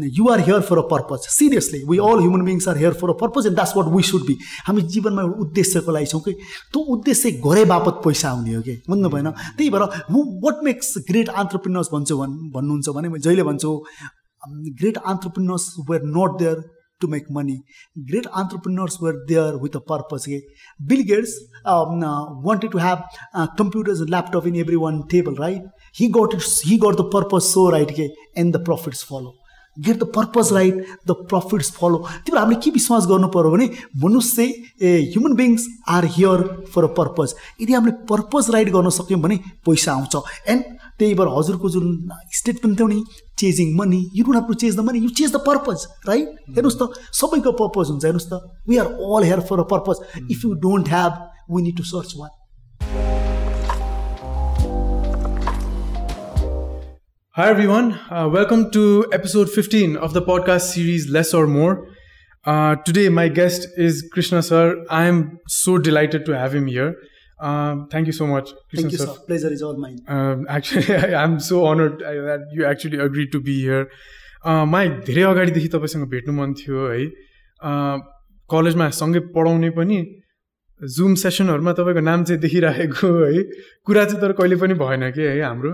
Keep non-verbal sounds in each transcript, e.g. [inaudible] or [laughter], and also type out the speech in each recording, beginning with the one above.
You are here for a purpose seriously we all human beings are here for a purpose and that's what we should be हामी जीवनमा एउटा उद्देश्यको लागि छौँ कि त्यो उद्देश्य गरे बापत पैसा आउने हो कि बुझ्नु भएन त्यही भएर who what makes great entrepreneurs भन्छु भन् भन्नुहुन्छ भने म जहिले भन्छु great entrepreneurs were not there to make money. Great entrepreneurs were there with a purpose. Okay? Bill Gates um, uh, wanted to have uh, computers and laptop in every one table, right? He got it, he got the purpose so right, okay? Get the purpose right the profits follow भएर हामीले के विश्वास गर्नु पऱ्यो भने मनुष्य a human beings are here for a purpose यदि हामीले पर्पज राइट गर्न सक्यौँ भने पैसा आउँछ। एन्ड त्यही भएर हजुरको जुन स्टेटमेन्ट थियो नि chasing money you don't have to chase the money you chase the purpose right हेर्नुहोस् त सबैको पर्पज हुन्छ हेर्नुहोस् त। We are all here for a purpose if you don't have we need to search one Hi, everyone. Uh, welcome to episode 15 of the podcast series Less or More. Uh, today, my guest is Krishna sir. I am so delighted to have him here. Um, thank you so much, Krishna thank you, sir. sir. Pleasure is all mine. Um, [laughs] actually, I, am so honored that you actually agreed to be here. My धेरै अगाडिदेखि तपाईँसँग भेट्नु मन थियो है कलेजमा सँगै पढाउने पनि जुम सेसनहरूमा तपाईँको नाम चाहिँ देखिरहेको है कुरा चाहिँ तर कहिले पनि भएन कि है हाम्रो।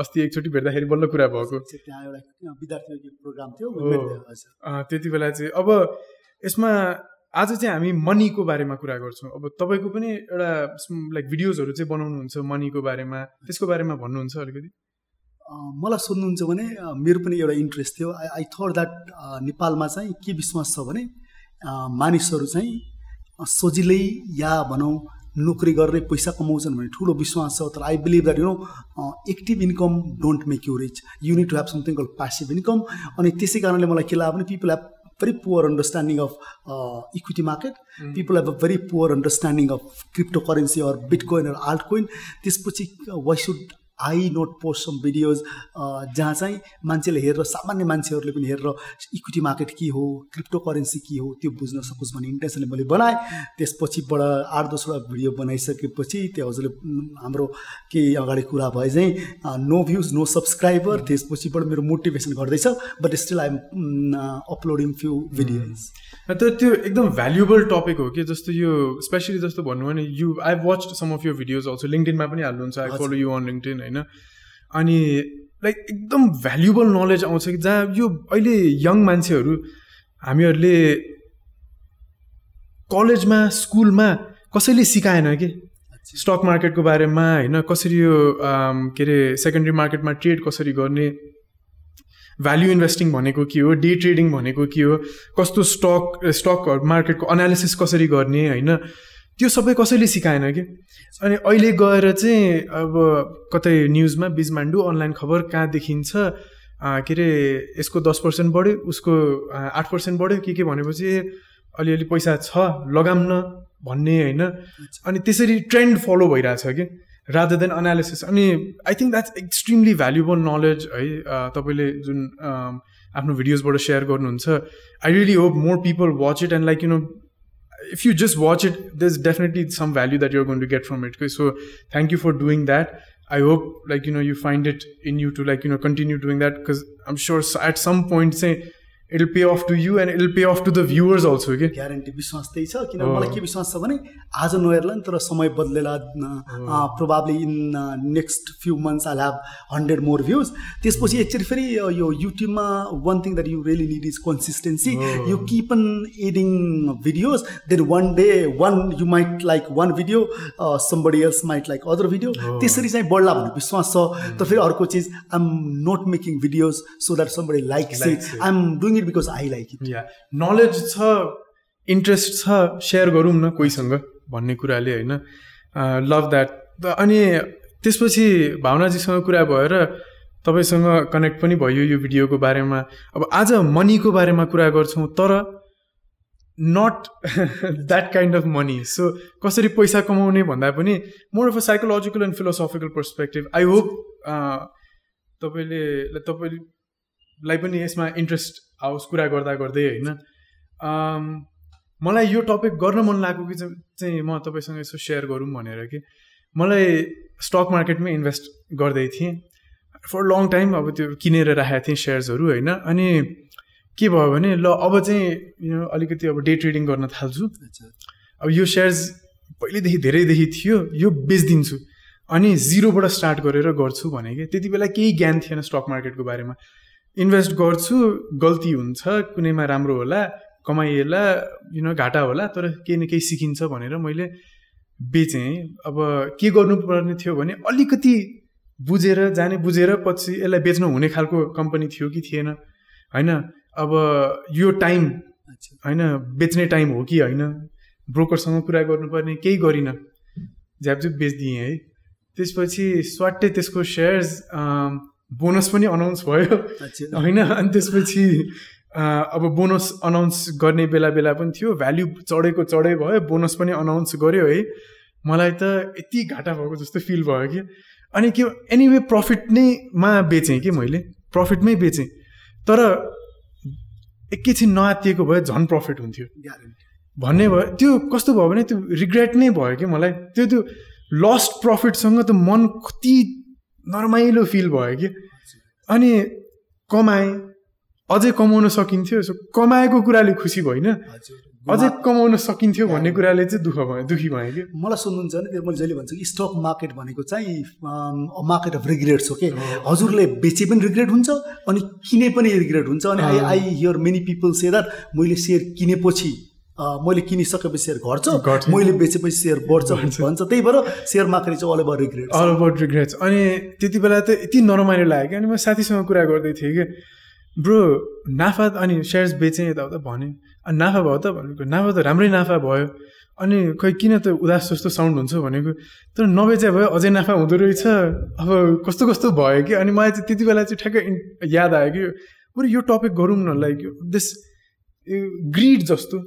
अस्ति एकचोटि भेट्दाखेरि बल्ल कुरा भएको। प्रोग्राम थियो त्यति बेला चाहिँ अब यसमा आज चाहिँ हामी मनीको बारेमा कुरा गर्छौँ। अब तपाईँको पनि एउटा लाइक भिडियोजहरू चाहिँ बनाउनुहुन्छ मनीको बारेमा। त्यसको बारेमा भन्नुहुन्छ अलिकति? मलाई सोध्नुहुन्छ भने मेरो पनि एउटा इन्ट्रेस्ट थियो। आई आई थट द्याट नेपालमा चाहिँ के विश्वास छ भने मानिसहरू चाहिँ सजिलै या भनौँ नोकरी गर्ने पैसा कमाउँछन् भन्ने ठुलो विश्वास छ। तर I believe that you know active income don't make you rich you need have something call passive income अनि त्यसै कारणले मलाई के लाग्यो भने people have very poor understanding of equity market people have a very poor understanding of crypto currency or bitcoin or altcoin त्यसपछि why should I not post some videos जहाँ चाहिँ मान्छेले हेरेर सामान्य मान्छेहरूले पनि हेरेर इक्विटी मार्केट के हो क्रिप्टो करेन्सी के हो त्यो बुझ्न सकोस् भन्ने इन्टेन्सनले मैले बनाएँ। त्यसपछिबाट आठ दसवटा भिडियो बनाइसकेपछि त्यो हजुरले हाम्रो केही अगाडि कुरा भए चाहिँ नो भ्युज नो सब्सक्राइबर त्यसपछिबाट मेरो मोटिभेसन गर्दैछ but still I'm uploading few videos त त्यो एकदम भ्यालुएबल टपिक हो कि जस्तो यो स्पेसली जस्तो भन्नु भने you I watch some of यो भिडियोज अल्सो लिङ्कडिनमा पनि हाल्नुहुन्छ I follow you on LinkedIn होइन? अनि लाइक एकदम भ्यालुएबल नलेज आउँछ कि जहाँ यो अहिले यङ मान्छेहरू हामीहरूले कलेजमा स्कुलमा कसैले सिकाएन कि? स्टक मार्केटको बारेमा होइन? कसरी यो के अरे सेकेन्ड्री मार्केटमा ट्रेड कसरी गर्ने? भ्याल्यु इन्भेस्टिङ भनेको के हो? डे ट्रेडिङ भनेको के हो? कस्तो स्टक स्टक मार्केटको एनालिसिस कसरी गर्ने होइन? त्यो सबै कसैले सिकाएन कि? अनि अहिले गएर चाहिँ अब कतै न्युजमा बिजमान्डु अनलाइन खबर कहाँ देखिन्छ? के अरे यसको दस पर्सेन्ट बढ्यो उसको आठ पर्सेन्ट बढ्यो के के भनेपछि अलिअलि पैसा छ लगाम न भन्ने होइन। अनि त्यसरी ट्रेन्ड फलो भइरहेछ कि? रादर देन एनालिसिस अनि I think that's extremely valuable knowledge है। तपाईँले जुन आफ्नो भिडियोजबाट सेयर गर्नुहुन्छ। I really hope more people watch it and like you know if you just watch it, there's definitely some value that you're going to get from it. So thank you for doing that. I hope like you know you find it in you to like you know continue doing that because I'm sure at some point say it pay off to you and it pay off to the viewers also कि guarantee विश्वास त्यही छ किन मलाई के विश्वास छ भने आज नहेर्ला नि तर समय बदलेला probably in next few months I have hundred more views त्यसपछि एकचोटि फेरि यो युट्युबमा one thing that you really need is consistency you keep on adding videos then one day one you might like one video somebody else might like other video त्यसरी चाहिँ बढ्ला भन्ने विश्वास छ। तर फेरि अर्को चिज I am not making videos so that somebody like I am doing it because I like it yeah knowledge छ इन्ट्रेस्ट छ सेयर गरौँ न कोहीसँग भन्ने कुराले होइन। लभ द्याट अनि त्यसपछि भावनाजीसँग कुरा भएर तपाईँसँग कनेक्ट पनि भयो यो भिडियोको बारेमा। अब आज मनीको बारेमा कुरा गर्छौँ तर not that kind of money so कसरी पैसा कमाउने भन्दा पनि more of a psychological and philosophical perspective I hope तपाईँले तपाईँलाई पनि यसमा इन्ट्रेस्ट आओस् कुरा गर्दा गर्दै होइन? मलाई यो टपिक गर्न मन लाग्यो कि चाहिँ म तपाईँसँग यसो सेयर गरौँ भनेर कि मलाई स्टक मार्केटमै इन्भेस्ट गर्दै थिएँ। फर लङ टाइम अब त्यो किनेर राखेको थिएँ सेयर्सहरू होइन? अनि के भयो भने ल अब चाहिँ यो अलिकति अब डे ट्रेडिङ गर्न थाल्छु। अब यो सेयर्स पहिल्यैदेखि धेरैदेखि थियो यो बेचिदिन्छु। अनि जिरोबाट स्टार्ट गरेर गर्छु भने कि त्यति बेला केही ज्ञान थिएन स्टक मार्केटको बारेमा। इन्भेस्ट गर्छु गल्ती हुन्छ कुनैमा राम्रो होला कमाइएला युन घाटा होला तर केही न केही सिकिन्छ भनेर मैले बेचेँ अब के गर्नुपर्ने थियो भने अलिकति बुझेर जाने बुझेर पछि यसलाई बेच्नु हुने खालको कम्पनी थियो कि थिएन होइन? अब यो टाइम होइन बेच्ने टाइम हो कि होइन? ब्रोकरसँग कुरा गर्नुपर्ने केही गरिनँ। झ्यापझुप बेचिदिएँ है। त्यसपछि स्वाट्टै त्यसको सेयर्स बोनस पनि अनाउन्स भयो। होइन अनि त्यसपछि अब बोनस अनाउन्स गर्ने बेला बेला पनि थियो। भ्याल्यु चढेको चढै भयो। बोनस पनि अनाउन्स गर्यो है। मलाई त यति घाटा भएको जस्तो फिल भयो कि। अनि के एनिवे प्रफिट नै मा बेचेँ कि मैले। प्रफिटमै बेचेँ। तर एकैछिन नआत्तिएको भए झन् प्रफिट हुन्थ्यो। भन्ने भयो त्यो कस्तो भयो भने त्यो रिग्रेट नै भयो कि मलाई। त्यो त्यो लस्ट प्रफिटसँग त मन कति नरमाइलो फिल भयो कि? अनि कमाएँ। अझै कमाउन सकिन्थ्यो। सो कमाएको कुराले खुसी भइनँ अझै कमाउन सकिन्थ्यो भन्ने कुराले चाहिँ दुःख भयो दुःखी भयो कि? मलाई सुन्नुहुन्छ भने त्यो मैले जहिले भन्छु कि स्टक मार्केट भनेको चाहिँ मार्केट अफ रिग्रेट्स हो कि? हजुरले बेचे पनि रिग्रेट हुन्छ अनि किने पनि रिग्रेट हुन्छ। अनि I I hear many people say that मैले सेयर किनेपछि मैले किनिसकेपछि सेयर घट्छ मैले बेचेपछि सेयर बढ्छ भन्छ। त्यही भएर सेयर मार्केट चाहिँ all over regret all over regrets अनि त्यति बेला त यति नरमाइलो लाग्यो कि अनि म साथीसँग कुरा गर्दै थिएँ कि ब्रो नाफा अनि सेयर्स बेचेँ यताउता भने अनि नाफा भयो त? भनेको नाफा त राम्रै नाफा भयो। अनि खोइ किन त उदास जस्तो साउन्ड हुन्छ? भनेको तर नबेचे भयो अझै नाफा हुँदो रहेछ। अब कस्तो कस्तो भयो कि? अनि मलाई चाहिँ त्यति बेला चाहिँ ठ्याक्कै याद आयो कि बरु यो टपिक गरौँ न लाइक दिस ग्रिड जस्तो।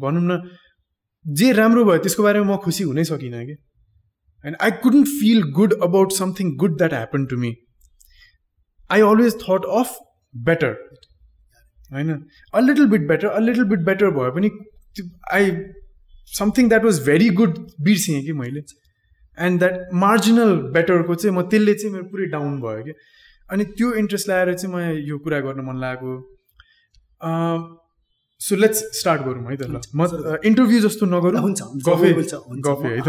भनौँ न जे राम्रो भयो त्यसको बारेमा म खुसी हुनै सकिनँ कि। And I couldn't feel good about something good that happen to me I always thought of better होइन? A little bit better a little bit better भयो पनि I something that was very good बिर्सेँ कि मैले। And that marginal बेटरको चाहिँ म त्यसले चाहिँ मेरो पुरै डाउन भयो कि। अनि त्यो इन्ट्रेस्ट लगाएर चाहिँ म यो कुरा गर्न मन लागेको। सो लेट्स स्टार्ट गरौँ है त ल म इन्टरभ्यू जस्तो नगरौँ। हुन्छ गफे गफे है त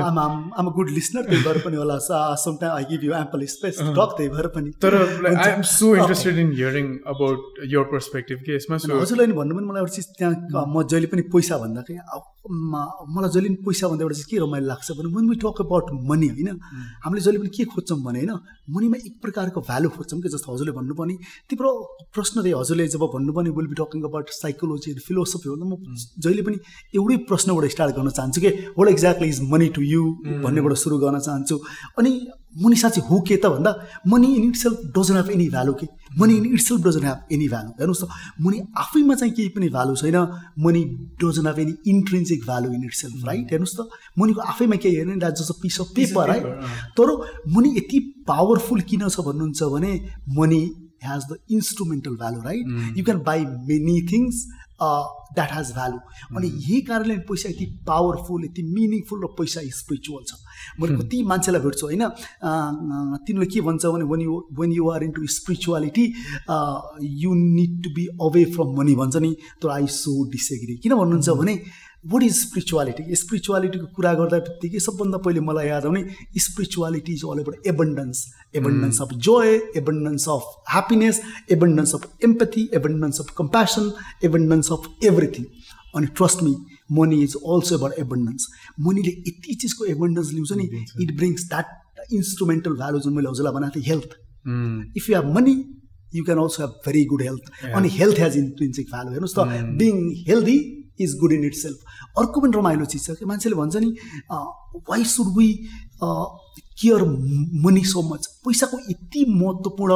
आम गुड लिसनर त्यही भएर पनि होला some time I give you ample space talk त्यही भएर पनि। तर I am so interested in hearing about your perspective के यसमा हजुरलाई भन्नु पनि मलाई एउटा चिज त्यहाँ म जहिले पनि पैसा भन्दाखेरि मलाई जहिले पनि पैसा भन्दा एउटा चाहिँ के रमाइलो लाग्छ भने when we talk about money होइन? हामीले जहिले पनि के खोज्छौँ भने होइन मनीमा एक प्रकारको भ्यालु खोज्छौँ कि जस्तो हजुरले भन्नुपर्ने। तिम्रो प्रश्न थिएँ हजुरले जब भन्नुपर्ने will be talking about psychology philosophy हो म जहिले पनि एउटै प्रश्नबाट स्टार्ट गर्न चाहन्छु कि what exactly is money to you भन्नेबाट सुरु गर्न चाहन्छु। अनि मनी साँच्ची हो के त भन्दा money in itself doesn't have any value के? Money in itself doesn't have any value हेर्नुहोस् त मनी आफैमा चाहिँ केही पनि भ्यालु छैन। Money doesn't have any intrinsic value in itself right हेर्नुहोस् त मनीको आफैमा केही हेर्ने that just a piece of paper है तर मनी यति पावरफुल किन छ भन्नुहुन्छ भने money has the instrumental value right you can buy many things that has value अनि यही कारणले पैसा यति पावरफुल यति मिनिङफुल र पैसा स्पिरिचुअल छ। मैले कति मान्छेलाई भेट्छु होइन? तिनीहरूले के भन्छ भने when you when you are into spirituality you need to be away from money भन्छ नि? तर आई सो डिसएग्री किन भन्नुहुन्छ भने वाट इज स्पिरिचुअलिटी स्पिरिचुअलिटीको कुरा गर्दा बित्तिकै सबभन्दा पहिले मलाई याद आउने spirituality is all about abundance abundance of joy abundance of happiness abundance of empathy abundance of compassion abundance of everything अनि trust me money is also about abundance मनीले यति चिजको एबन्डन्स ल्याउँछ नि it brings that instrumental value जुन मैले हजुरलाई बनाएको थिएँ health if you have money you can also have very good health अनि हेल्थ हेज इन्ट्रेन्सिक भ्यालु हेर्नुहोस् त being healthy is good in itself अर्को पनि रमाइलो चिज छ कि मान्छेले भन्छ नि why should we care money so much पैसाको यति महत्त्वपूर्ण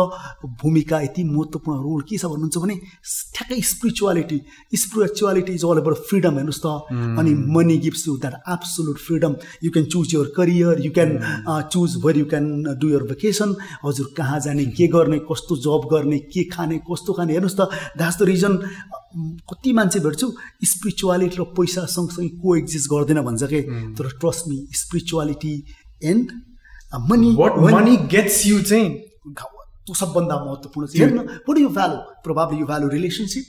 भूमिका यति महत्त्वपूर्ण रोल के छ भन्नुहुन्छ भने ठ्याक्कै spirituality spirituality is all about freedom हेर्नुहोस् त। अनि money gives you that absolute freedom you can choose your career you can choose where you can do your vacation हजुर कहाँ जाने के गर्ने कस्तो जब गर्ने के खाने कस्तो खाने हेर्नुहोस् त। द्याट्स द रिजन कति मान्छे भेट्छु स्पिरिचुअलिटी र पैसा सँगसँगै को एक्जिस्ट गर्दैन भन्छ कि? तर trust me spirituality and money. What money gets you Jane? सबभन्दा महत्त्वपूर्ण छ। हेर्नु but you value probably you value relationship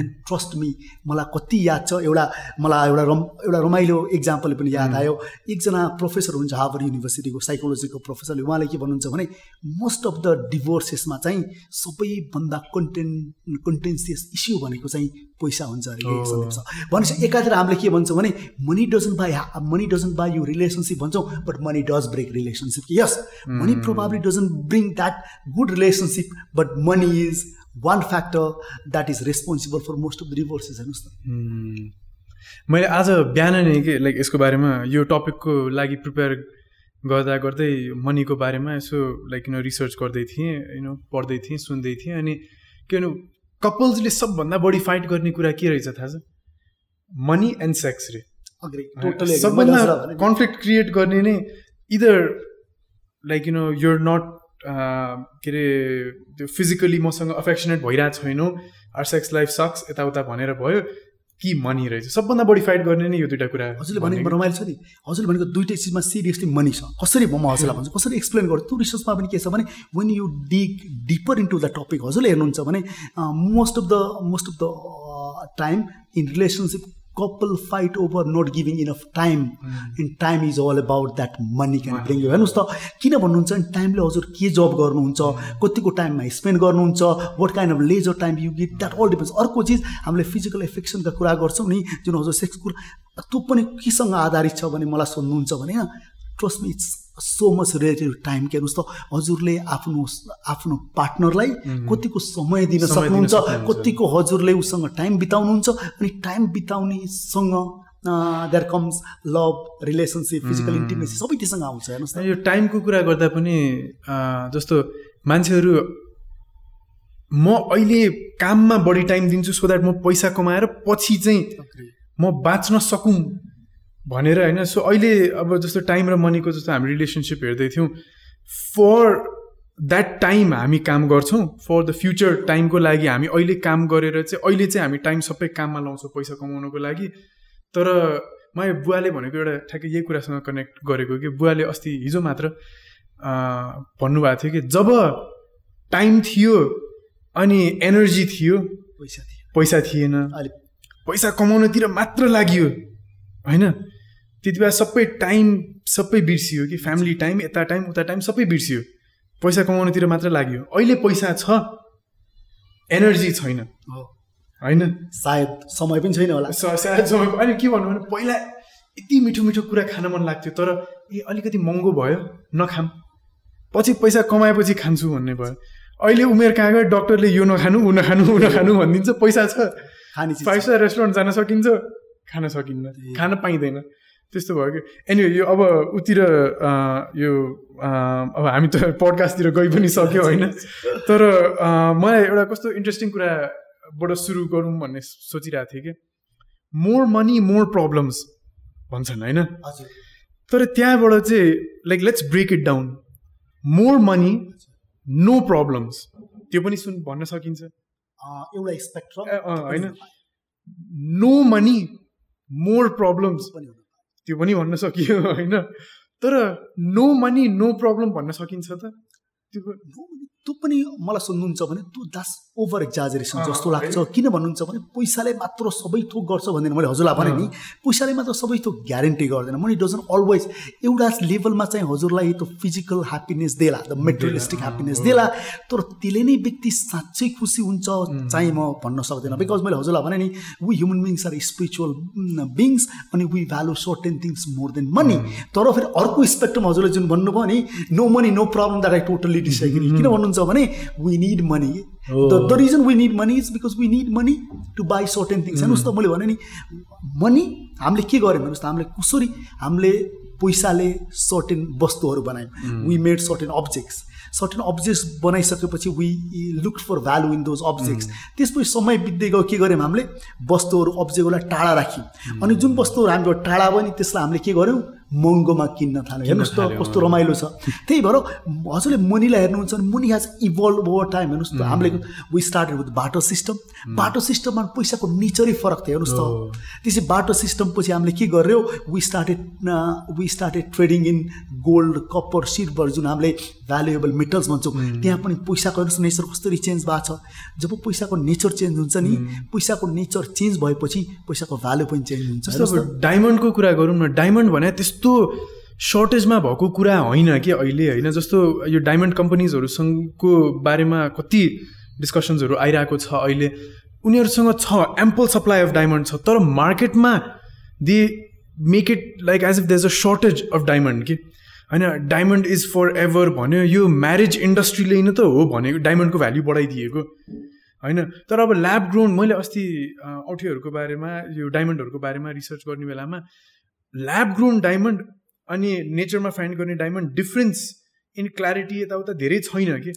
and trust me मलाई कति याद छ एउटा मलाई एउटा रम एउटा रमाइलो इक्जाम्पल पनि याद आयो। एकजना प्रोफेसर हुन्छ हार्वर्ड युनिभर्सिटीको साइकोलोजीको प्रोफेसरले उहाँले के भन्नुहुन्छ भने मोस्ट अफ द डिभोर्सेसमा चाहिँ सबैभन्दा कन्टेन्ट कन्टेन्सियस इस्यु भनेको चाहिँ पैसा हुन्छ अरे सन्दर्भ भनेपछि एकातिर हामीले के भन्छौँ भने money doesn't buy money doesn't buy you relationship भन्छौँ but money does break relationship yes money probably doesn't bring that good relationship but money is one factor that is responsible for most of the divorces हेर्नुहोस् न मैले आज बिहान नै के like यसको बारेमा यो टपिकको लागि प्रिपेयर गर्दा गर्दै मनीको बारेमा यसो लाइक यु नो रिसर्च गर्दै थिएँ यु पढ्दै थिएँ सुन्दै थिएँ अनि के भन्नु कपल्सले सबभन्दा बढी फाइट गर्ने कुरा के रहेछ थाहा छ? मनी एन्ड सेक्स रे। सबभन्दा कन्फ्लिक्ट क्रिएट गर्ने नै either like you know you're not के अरे त्यो फिजिकली मसँग अफेक्सनेट भइरहेको छैनौँ। आर सेक्स लाइफ सक्स यताउता भनेर भयो। कि मनी रहेछ? सबभन्दा बढी फाइट गर्ने नै यो दुइटा कुरा हजुरले भनेको रमाइलो छ नि। हजुरले भनेको दुइटै चिजमा सिरियसली मनी छ। कसरी म हजुरलाई भन्छु? कसरी एक्सप्लेन गर्छु त्यो रिसर्चमा पनि के छ भने when you dig deeper into the topic हजुरले हेर्नुहुन्छ भने most of the most of the time in relationship couple fight over not giving enough time in time is all about that money can bring you हेर्नुहोस् त किन भन्नुहुन्छ भने टाइमले हजुर के जब गर्नुहुन्छ. कतिको टाइममा स्पेन्ड गर्नुहुन्छ what kind of leisure time you get that all depends अर्को चिज हामीले फिजिकल एफेक्सनका कुरा गर्छौँ नि जुन हजुर सेक्स कुरा त्यो पनि केसँग आधारित छ भने मलाई सोध्नुहुन्छ भने trust me it's so much related time के हेर्नुहोस् त हजुरले आफ्नो आफ्नो पार्टनरलाई कतिको समय दिन सक्नुहुन्छ कतिको हजुरले उसँग टाइम बिताउनुहुन्छ अनि time बिताउनेसँग there comes love relationship physical intimacy सबै त्योसँग आउँछ हेर्नुहोस् न यो टाइमको कुरा गर्दा पनि जस्तो मान्छेहरू म अहिले काममा बढी टाइम दिन्छु सो द्याट म पैसा कमाएर पछि चाहिँ म बाँच्न सकौँ। भनेर होइन सो अहिले अब जस्तो टाइम र मनीको जस्तो हामी रिलेसनसिप हेर्दै थियौँ फर द्याट टाइम हामी काम गर्छौँ फर द फ्युचर टाइमको लागि हामी अहिले काम गरेर चाहिँ अहिले चाहिँ हामी टाइम सबै काममा लाउँछौँ पैसा कमाउनुको लागि। तर मैले बुवाले भनेको एउटा ठ्याक्कै यही कुरासँग कनेक्ट गरेको कि बुवाले अस्ति हिजो मात्र भन्नुभएको थियो कि जब टाइम थियो अनि एनर्जी थियो पैसा थियो पैसा थिएन। पैसा कमाउनतिर मात्र लागि होइन? त्यति बेला सबै टाइम सबै बिर्सियो कि फ्यामिली टाइम यता टाइम उता टाइम सबै बिर्सियो। पैसा कमाउनुतिर मात्र लाग्यो। अहिले पैसा छ एनर्जी छैन। होइन? सायद समय पनि छैन होला। सायद समय अहिले के भन्नु भने पहिला यति मिठो मिठो कुरा खान मन लाग्थ्यो तर ए अलिकति महँगो भयो नखाम पछि पैसा कमाएपछि खान्छु भन्ने भयो। अहिले उमेर कहाँ गयो? डक्टरले यो नखानु ऊ नखानु ऊ नखानु भनिदिन्छ पैसा छ। खाने फाइभ स्टार रेस्टुरेन्ट जान सकिन्छ खान सकिन्न। खान पाइँदैन। त्यस्तो भयो कि? एनिवे यो अब उतिर यो अब हामी त पडकास्टतिर गइ पनि सक्यो होइन। तर मलाई एउटा कस्तो इन्ट्रेस्टिङ कुराबाट सुरु गरौँ भन्ने सोचिरहेको थिएँ कि? मोर मनी मोर प्रब्लम्स भन्छन् होइन? तर त्यहाँबाट चाहिँ like let's break it down more money no problems त्यो पनि सुन भन्न सकिन्छ। एउटा स्पेक्ट्रम होइन। नो मनी मोर प्रब्लम्स त्यो पनि भन्न सकियो [laughs] होइन? तर नो मनी नो प्रब्लम भन्न सकिन्छ त? त्यो त्यो पनि मलाई सोध्नुहुन्छ भने त्यो दास ओभर एक्जाजरेसन जस्तो लाग्छ। किन भन्नुहुन्छ भने पैसाले मात्र सबै थोक गर्छ भनेर मैले हजुरलाई भने नि पैसाले मात्र सबै थोक ग्यारेन्टी गर्दैन। मनी डजन्ट अलवेज एउटा लेभलमा चाहिँ हजुरलाई त्यो फिजिकल ह्याप्पिनेस देला द मेटेरियलिस्टिक ह्याप्पिनेस देला। तर त्यसले नै व्यक्ति साँच्चै खुसी हुन्छ चाहिँ म भन्न सक्दिनँ। बिकज मैले हजुरलाई भने नि we human beings are spiritual beings अनि we value certain things more than money तर फेरि अर्को स्पेक्ट्रम हजुरले जुन भन्नुभयो नि no money no problem that I totally disagree किन भन्नुहुन्छ भने we need money the the reason we need money is because we need money to buy certain things हेर्नुहोस् त मैले भने नि मनी हामीले के गऱ्यौँ त हामीले कसरी हामीले पैसाले सर्टेन वस्तुहरू बनायौँ? We made certain objects certain objects बनाइसकेपछि we look for value in those objects त्यसपछि समय बित्दै गयो के गऱ्यौँ हामीले? वस्तुहरू अब्जेक्टहरूलाई टाढा राख्यौँ hmm. अनि जुन वस्तुहरू हामीबाट टाढा भयो नि त्यसलाई हामीले के गऱ्यौँ महँगोमा किन्न थाल्यो हेर्नुहोस् त कस्तो रमाइलो छ। त्यही भएर हजुरले मनीलाई हेर्नुहुन्छ भने money has evolve over time हेर्नुहोस् त। हामीले we started with barter system barter सिस्टममा पैसाको नेचरै फरक थियो हेर्नुहोस् त। त्यसै बाटो सिस्टम पछि हामीले के गर्यो? We started we started trading in gold copper silver जुन हामीले भ्यालुएबल मेटल्स भन्छौँ। त्यहाँ पनि पैसाको हेर्नुहोस् नेचर कसरी चेन्ज भएको छ। जब पैसाको नेचर चेन्ज हुन्छ नि पैसाको नेचर चेन्ज भएपछि पैसाको भ्यालु पनि चेन्ज हुन्छ। डायमन्डको कुरा गरौँ न डायमन्ड भने त्यस्तो सर्टेजमा भएको कुरा होइन कि अहिले होइन? जस्तो यो डायमन्ड कम्पनीजहरूसँगको बारेमा कति डिस्कसन्सहरू आइरहेको छ अहिले उनीहरूसँग छ एम्पल सप्लाई अफ डायमन्ड छ तर मार्केटमा they make it like as if there's a shortage of diamond कि? होइन डायमन्ड इज फर एभर भन्यो यो म्यारेज इन्डस्ट्रीले नै त हो भनेको डायमन्डको भ्याल्यु बढाइदिएको होइन? तर अब ल्याब ग्रोन मैले अस्ति औठीहरूको बारेमा यो डायमन्डहरूको बारेमा रिसर्च गर्ने बेलामा ल्याब ग्रोन डायमन्ड अनि नेचरमा फाइन्ड गर्ने डायमन्ड डिफ्रेन्स इन क्ल्यारिटी यताउता धेरै छैन कि?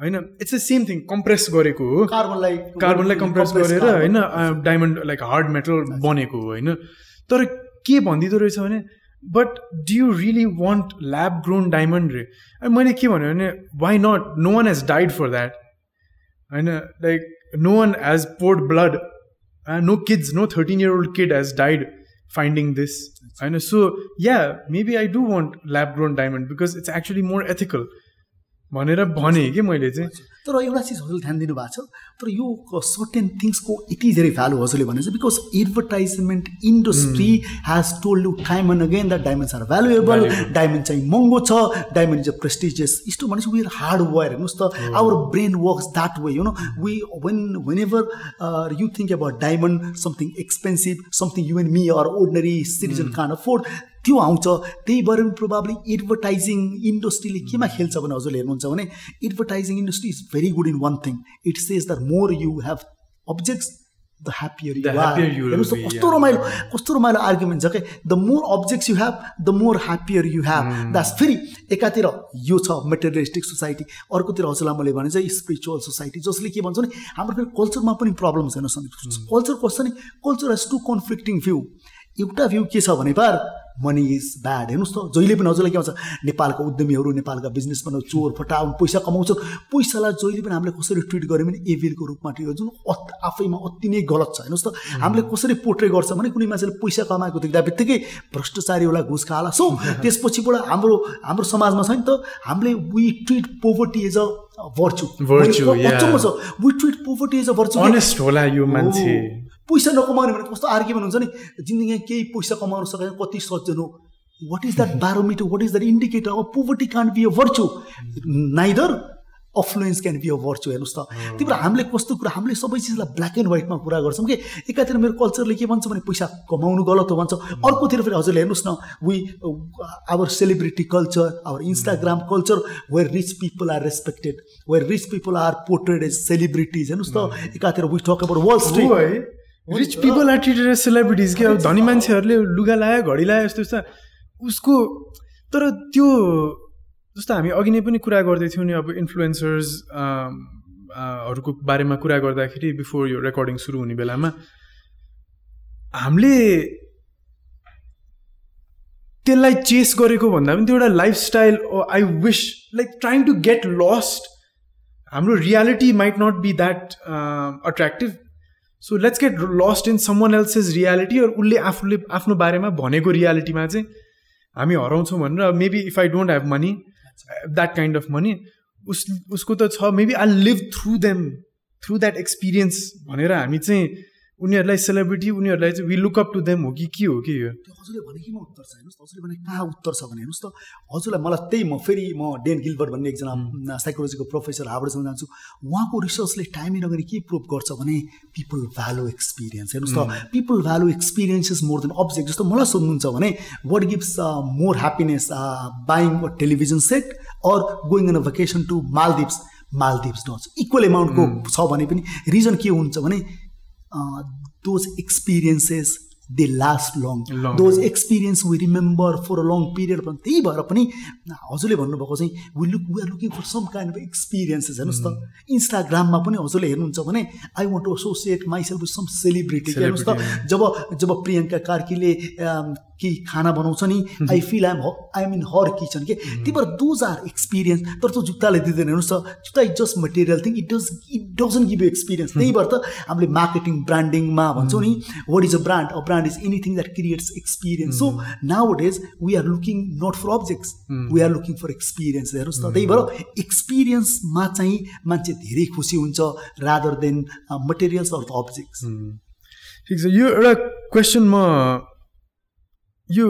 होइन it's the same thing compress गरेको हो। कार्बनलाई कार्बनलाई कम्प्रेस गरेर होइन डायमन्ड लाइक हार्ड मेटल बनेको हो होइन। तर के भनिदिँदो रहेछ भने but do you really want lab grown diamond रे? अनि मैले के भन्यो भने why not no one has died for that होइन। Like no one has poured blood no kids no thirteen year old kid has died finding this And so, yeah, maybe I do want lab grown diamond because it's actually more ethical. भनेर भने कि मैले चाहिँ। तर एउटा चिज हजुरले ध्यान दिनुभएको छ तर यो सर्टेन थिङ्सको यति धेरै भ्यालु हजुरले भने चाहिँ because advertisement industry has told you time and again that diamonds are valuable diamond चाहिँ महँगो छ डायमन्ड इज अ प्रेस्टिजियस यस्तो भनेपछि वी आर हार्ड वायर हेर्नुहोस् त our brain works that way you know we when whenever you think about diamond something expensive something you and me or ordinary citizen can't afford त्यो आउँछ? त्यही भएर probably advertising इन्डस्ट्रीले केमा खेल्छ भने हजुरले हेर्नुहुन्छ भने advertising industry is very good in one thing it says the more you have objects the happier हेर्नुहोस् कस्तो रमाइलो कस्तो रमाइलो आर्ग्युमेन्ट छ क्या the more objects you have the more happier you have that's फेरि एकातिर यो छ मेटेरियलिस्टिक सोसाइटी अर्कोतिर हजुरलाई मैले भने चाहिँ स्पिरिचुअल सोसाइटी जसले के भन्छ भने हाम्रो फेरि कल्चरमा पनि प्रब्लम छ हेर्नुहोस् कल्चर कस्तो नि culture has two conflicting view एउटा भ्यू के छ भने पार मनी इज ब्याड हेर्नुहोस् त जहिले पनि हजुरलाई के भन्छ नेपालका उद्यमीहरू नेपालका बिजनेसम्यान चोर फटा पैसा कमाउँछन् पैसालाई जहिले पनि हामीले कसरी ट्रिट गऱ्यौँ भने एभिलको रूपमा ट्रिट जुन आफैमा अति नै गलत छ। हेर्नुहोस् त हामीले कसरी पोर्ट्रे गर्छ भने कुनै मान्छेले पैसा कमाएको देख्दा बित्तिकै भ्रष्टाचारीहरूलाई घुस खाला। सो [laughs] त्यसपछिबाट हाम्रो हाम्रो समाजमा छ नि त हामीले we treat poverty as a virtue छ। We treat poverty as a virtue होला यो मान्छे। पैसा नकमाउने भने कस्तो आर्ग्युमेन्ट हुन्छ नि? जिन्दगीमा केही पैसा कमाउन सकेन कति सज्जन हो what is that barometer what is that indicator अब poverty can't be a virtue neither affluence can be a virtue हेर्नुहोस् त। त्यही भएर हामीले कस्तो कुरा हामीले सबै चिजलाई ब्ल्याक एन्ड व्हाइटमा कुरा गर्छौँ कि? एकातिर मेरो कल्चरले के भन्छ भने पैसा कमाउनु गलत हो भन्छ। अर्कोतिर फेरि हजुरले हेर्नुहोस् न we our celebrity culture our Instagram culture where rich people are respected where rich people are portrayed as celebrities हेर्नुहोस् त। एकातिर we talk about Wall Street rich people are treated as celebrities कि अब धनी मान्छेहरूले लुगा लायो घडी लायो यस्तो यस्तो। उसको तर त्यो जस्तो हामी अघि नै पनि कुरा गर्दैथ्यौँ नि अब इन्फ्लुएन्सर्स हरूको बारेमा कुरा गर्दाखेरि बिफोर यो रेकर्डिङ सुरु हुने बेलामा हामीले त्यसलाई चेस गरेको भन्दा पनि त्यो एउटा lifestyle I wish like trying to get lost हाम्रो reality might not be that attractive so let's get lost in someone else reality उसले आफूले आफ्नो बारेमा भनेको रियालिटीमा चाहिँ हामी हराउँछौँ भनेर maybe if I don't have money that kind of money उस उसको त छ maybe I live through them through that experience भनेर हामी चाहिँ उनीहरूलाई सेलिब्रिटी उनीहरूलाई चाहिँ we look up to them हो कि के हो कि यो हजुरले भने केमा उत्तर छ हेर्नुहोस् हजुरले भने कहाँ उत्तर छ भने हेर्नुहोस् त। हजुरलाई मलाई त्यही म फेरि म डेन गिल्बर्ट भन्ने एकजना साइकोलोजीको प्रोफेसर हार्डसँग जान्छु। उहाँको रिसर्चले टाइमै नगरी के प्रुभ गर्छ भने पिपल भ्यालु एक्सपिरियन्स हेर्नुहोस् त। People value experience is more than object जस्तो मलाई सोध्नुहुन्छ भने what gives more happiness buying a television set or going in a vacation to Maldives Maldives does equal एमाउन्टको छ भने पनि रिजन के हुन्छ भने those experiences they last long those experience we remember for a long period त्यही भएर पनि हजुरले भन्नुभएको चाहिँ we look we are looking for some kind of experiences हेर्नुहोस् त। इन्स्टाग्राममा पनि हजुरले हेर्नुहुन्छ भने I want to associate myself with some celebrity हेर्नुहोस् त। जब जब प्रियङ्का कार्कीले कि खाना बनाउँछ नि I feel I'm I am in her kitchen के। त्यही भएर दोज आर एक्सपिरियन्स तर त्यो जुत्ताले दिँदैन हेर्नुहोस् जुत्ता is just material thing it does it doesn't give you experience त्यही भएर त हामीले मार्केटिङ ब्रान्डिङमा भन्छौँ नि what is a brand a brand is anything that creates experience so now is we are looking not for objects we are looking for experience हेर्नुहोस् त। त्यही भएर एक्सपिरियन्समा चाहिँ मान्छे धेरै खुसी हुन्छ rather than materials or the objects ठिक छ। यो एउटा क्वेसन म यो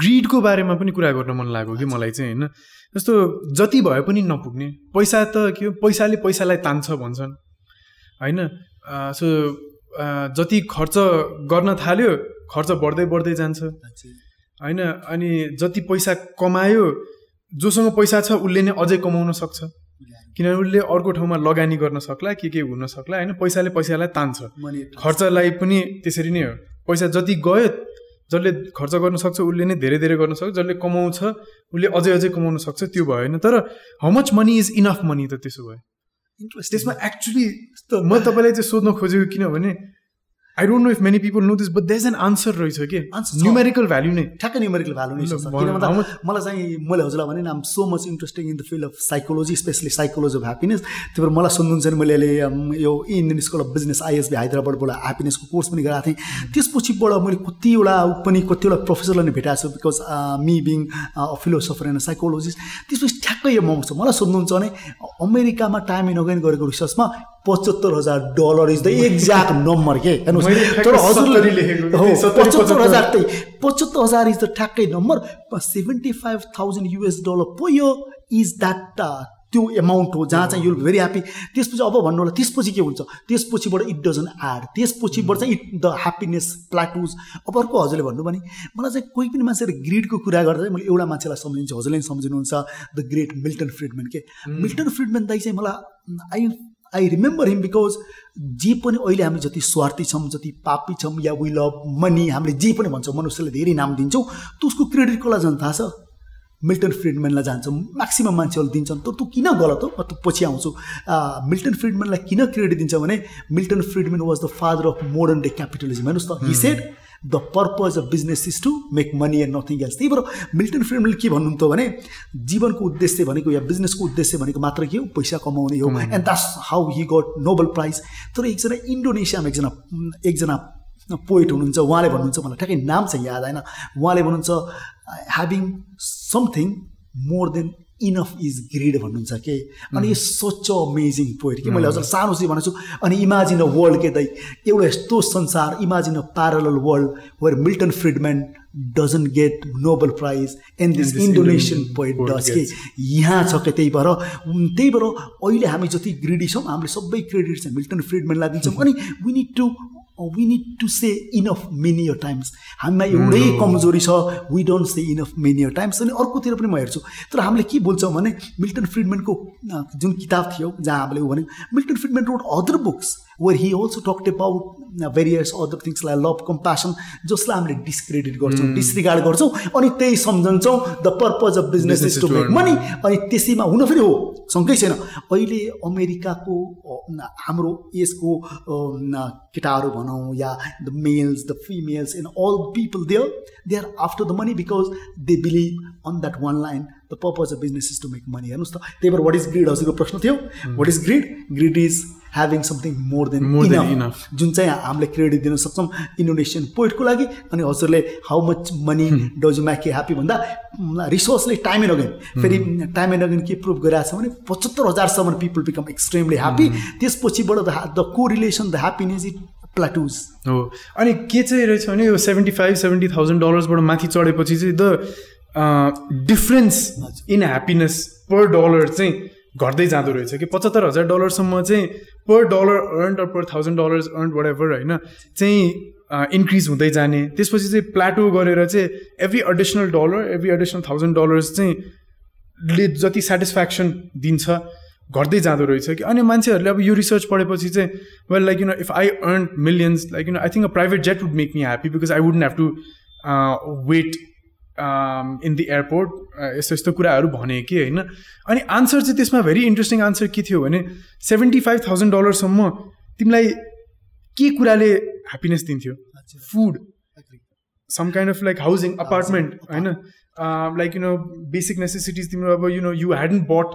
ग्रिडको बारेमा पनि कुरा गर्न मन लाग्यो कि मलाई चाहिँ होइन? जस्तो जति भए पनि नपुग्ने। पैसा त के हो? पैसाले पैसालाई तान्छ भन्छन्। होइन? सो जति खर्च गर्न थाल्यो खर्च बढ्दै बढ्दै जान्छ। होइन? अनि जति पैसा कमायो जोसँग पैसा छ उसले नै अझै कमाउन सक्छ। किनभने उसले अर्को ठाउँमा लगानी गर्न सक्ला के के हुन सक्ला होइन? पैसाले पैसालाई तान्छ। खर्चलाई पनि त्यसरी नै हो। पैसा जति गयो जसले खर्च गर्न सक्छ उसले नै धेरै धेरै गर्न सक्छ। जसले कमाउँछ उसले अझै अझै कमाउन सक्छ त्यो भयो होइन। तर how much money is enough money त त्यसो भयो। त्यसमा एक्चुली म तपाईँलाई चाहिँ सोध्न खोजेको किनभने I don't know if many people know this but there's an answer रहेछ कि न्युमेरिकल भ्याल्यु नै ठ्याक्कै न्युमेरिकल भ्यालु नै छ किन भन्दा मलाई चाहिँ मैले हजुरलाई भने I'm so much interesting in the field of psychology specially psychology of happiness त्यही भएर मलाई सोध्नुहुन्छ भने मैले अहिले यो Indian School of Business ISB हैदराबादबाट ह्याप्पिनेसको कोर्स पनि गराएको थिएँ। त्यसपछिबाट मैले कतिवटा पनि कतिवटा प्रोफेसरलाई नै भेटाएको छु because me being a philosopher and psychologist त्यसपछि ठ्याक्कै यो मगाउँछ मलाई सोध्नुहुन्छ भने अमेरिकामा टाइम इन अगेन गरेको रिसर्चमा पचहत्तर हजार dollar is the exact number के तर हजुरले पचहत्तर हजार त्यही। पचहत्तर हजार इज द ठ्याक्कै number seventy five thousand US dollar पो यो इज द्याट त्यो एमाउन्ट हो जहाँ चाहिँ यु भेरी ह्याप्पी त्यसपछि अब भन्नु होला त्यसपछि के हुन्छ? त्यसपछिबाट इट डजन्ट एड त्यसपछिबाट चाहिँ इट द ह्याप्पिनेस प्लाटुज अब अर्को हजुरले भन्नु भने मलाई चाहिँ कोही पनि मान्छेले ग्रिडको कुरा गर्दा चाहिँ मैले एउटा मान्छेलाई सम्झिन्छु। हजुरले सम्झिनुहुन्छ द ग्रेट मिल्टन फ्रिडमेन के? मिल्टन फ्रिडमेन दाइ चाहिँ मलाई I I remember him because जे पनि अहिले हामी जति स्वार्थी छौँ जति पापी छौँ या वी लभ मनी हामीले जे पनि भन्छौँ मनुष्यले धेरै नाम दिन्छौँ त उसको क्रेडिट कसलाई जान्छ थाहा छ? मिल्टन फ्रिडमेनलाई जान्छौँ। म्याक्सिमम् मान्छेहरूले दिन्छन् त तँ किन गलत हो? म त पछि आउँछु। मिल्टन फ्रिडमेनलाई किन क्रेडिट दिन्छ भने Milton Friedman was the father of modern day capitalism हेर्नुहोस् त। He said the purpose of business is to make money and nothing else त्यही भएर मिल्टन फ्रिडमले के भन्नुहुन्थ्यो भने जीवनको उद्देश्य भनेको या बिजनेसको उद्देश्य भनेको मात्र के हो? पैसा कमाउने हो। And that's how he got Nobel prize तर एकजना इन्डोनेसियामा एकजना एकजना पोइट हुनुहुन्छ उहाँले भन्नुहुन्छ मलाई ठ्याक्कै नाम चाहिँ याद आएन। उहाँले भन्नुहुन्छ having something more than enough is greed भन्नुहुन्छ के? अनि यो सच अमेजिङ पोइट कि? मैले हजुर सानो चाहिँ भनेको छु अनि इमेजिन अ वर्ल्ड के दाइ? एउटा यस्तो संसार imagine a parallel world where Milton Friedman doesn't get Nobel prize and this Indonesian poet does के यहाँ छ के? त्यही भएर त्यही भएर अहिले हामी जति ग्रिडी छौँ हामीले सबै क्रेडिट चाहिँ मिल्टन फ्रिडम्यानलाई दिन्छौँ। अनि we need to we need to say enough many or times हामीमा एउटै कमजोरी छ we don't say enough many or times अनि अर्कोतिर पनि म हेर्छु। तर हामीले के बोल्छौँ भने मिल्टन फ्रिडमेन्टको जुन किताब थियो जहाँ हामीले भने Milton Friedman wrote other books where he also talked about various other things like love compassion जसलाई हामीले डिस्क्रेडिट गर्छौँ डिसरिगार्ड गर्छौँ अनि त्यही सम्झन्छौँ the purpose of business is to make money अनि त्यसैमा हुन फेरि हो सँगै छैन अहिले अमेरिकाको हाम्रो यसको केटाहरू भनौँ या the males the females and all people there they are after the money because they believe on that one line the purpose of business is to make money हेर्नुहोस् त त्यही भएर वाट इज ग्रिड हजुरको प्रश्न थियो what is greed greed is having something more than enough जुन चाहिँ हामीले क्रेडिट दिन सक्छौँ इन्डोनेसियन पोइटको लागि अनि हजुरले how much money does you make happy भन्दा रिसोर्सले टाइम एन्ड अगेन फेरि टाइम एन्ड अगेन के प्रुभ गरिरहेको छ भने पचहत्तर हजारसम्म people become extremely happy त्यसपछिबाट the the correlation the happiness it plateaus हो। अनि के चाहिँ रहेछ भने यो सेभेन्टी फाइभ सेभेन्टी थाउजन्ड डलर्सबाट माथि चढेपछि चाहिँ the difference in happiness per dollar चाहिँ घट्दै जाँदो रहेछ कि पचहत्तर हजार डलरसम्म चाहिँ per dollar earn or per thousand dollars earn whatever होइन चाहिँ इन्क्रिज हुँदै जाने। त्यसपछि चाहिँ प्लाटो गरेर चाहिँ every additional dollar every additional thousand dollars चाहिँ ले जति सेटिस्फ्याक्सन दिन्छ घट्दै जाँदो रहेछ कि। अनि मान्छेहरूले अब यो रिसर्च पढेपछि चाहिँ well like you know if I earn millions like you know I think a private jet would make me happy because I wouldn't have to wait in the airport यस्तो यस्तो कुराहरू भने कि होइन? अनि आन्सर चाहिँ त्यसमा भेरी इन्ट्रेस्टिङ आन्सर के थियो भने सेभेन्टी फाइभ थाउजन्ड डलरसम्म तिमीलाई के कुराले ह्याप्पिनेस दिन्थ्यो? Food some kind of like housing apartment होइन? Like you know basic necessities तिम्रो अब you know you hadn't but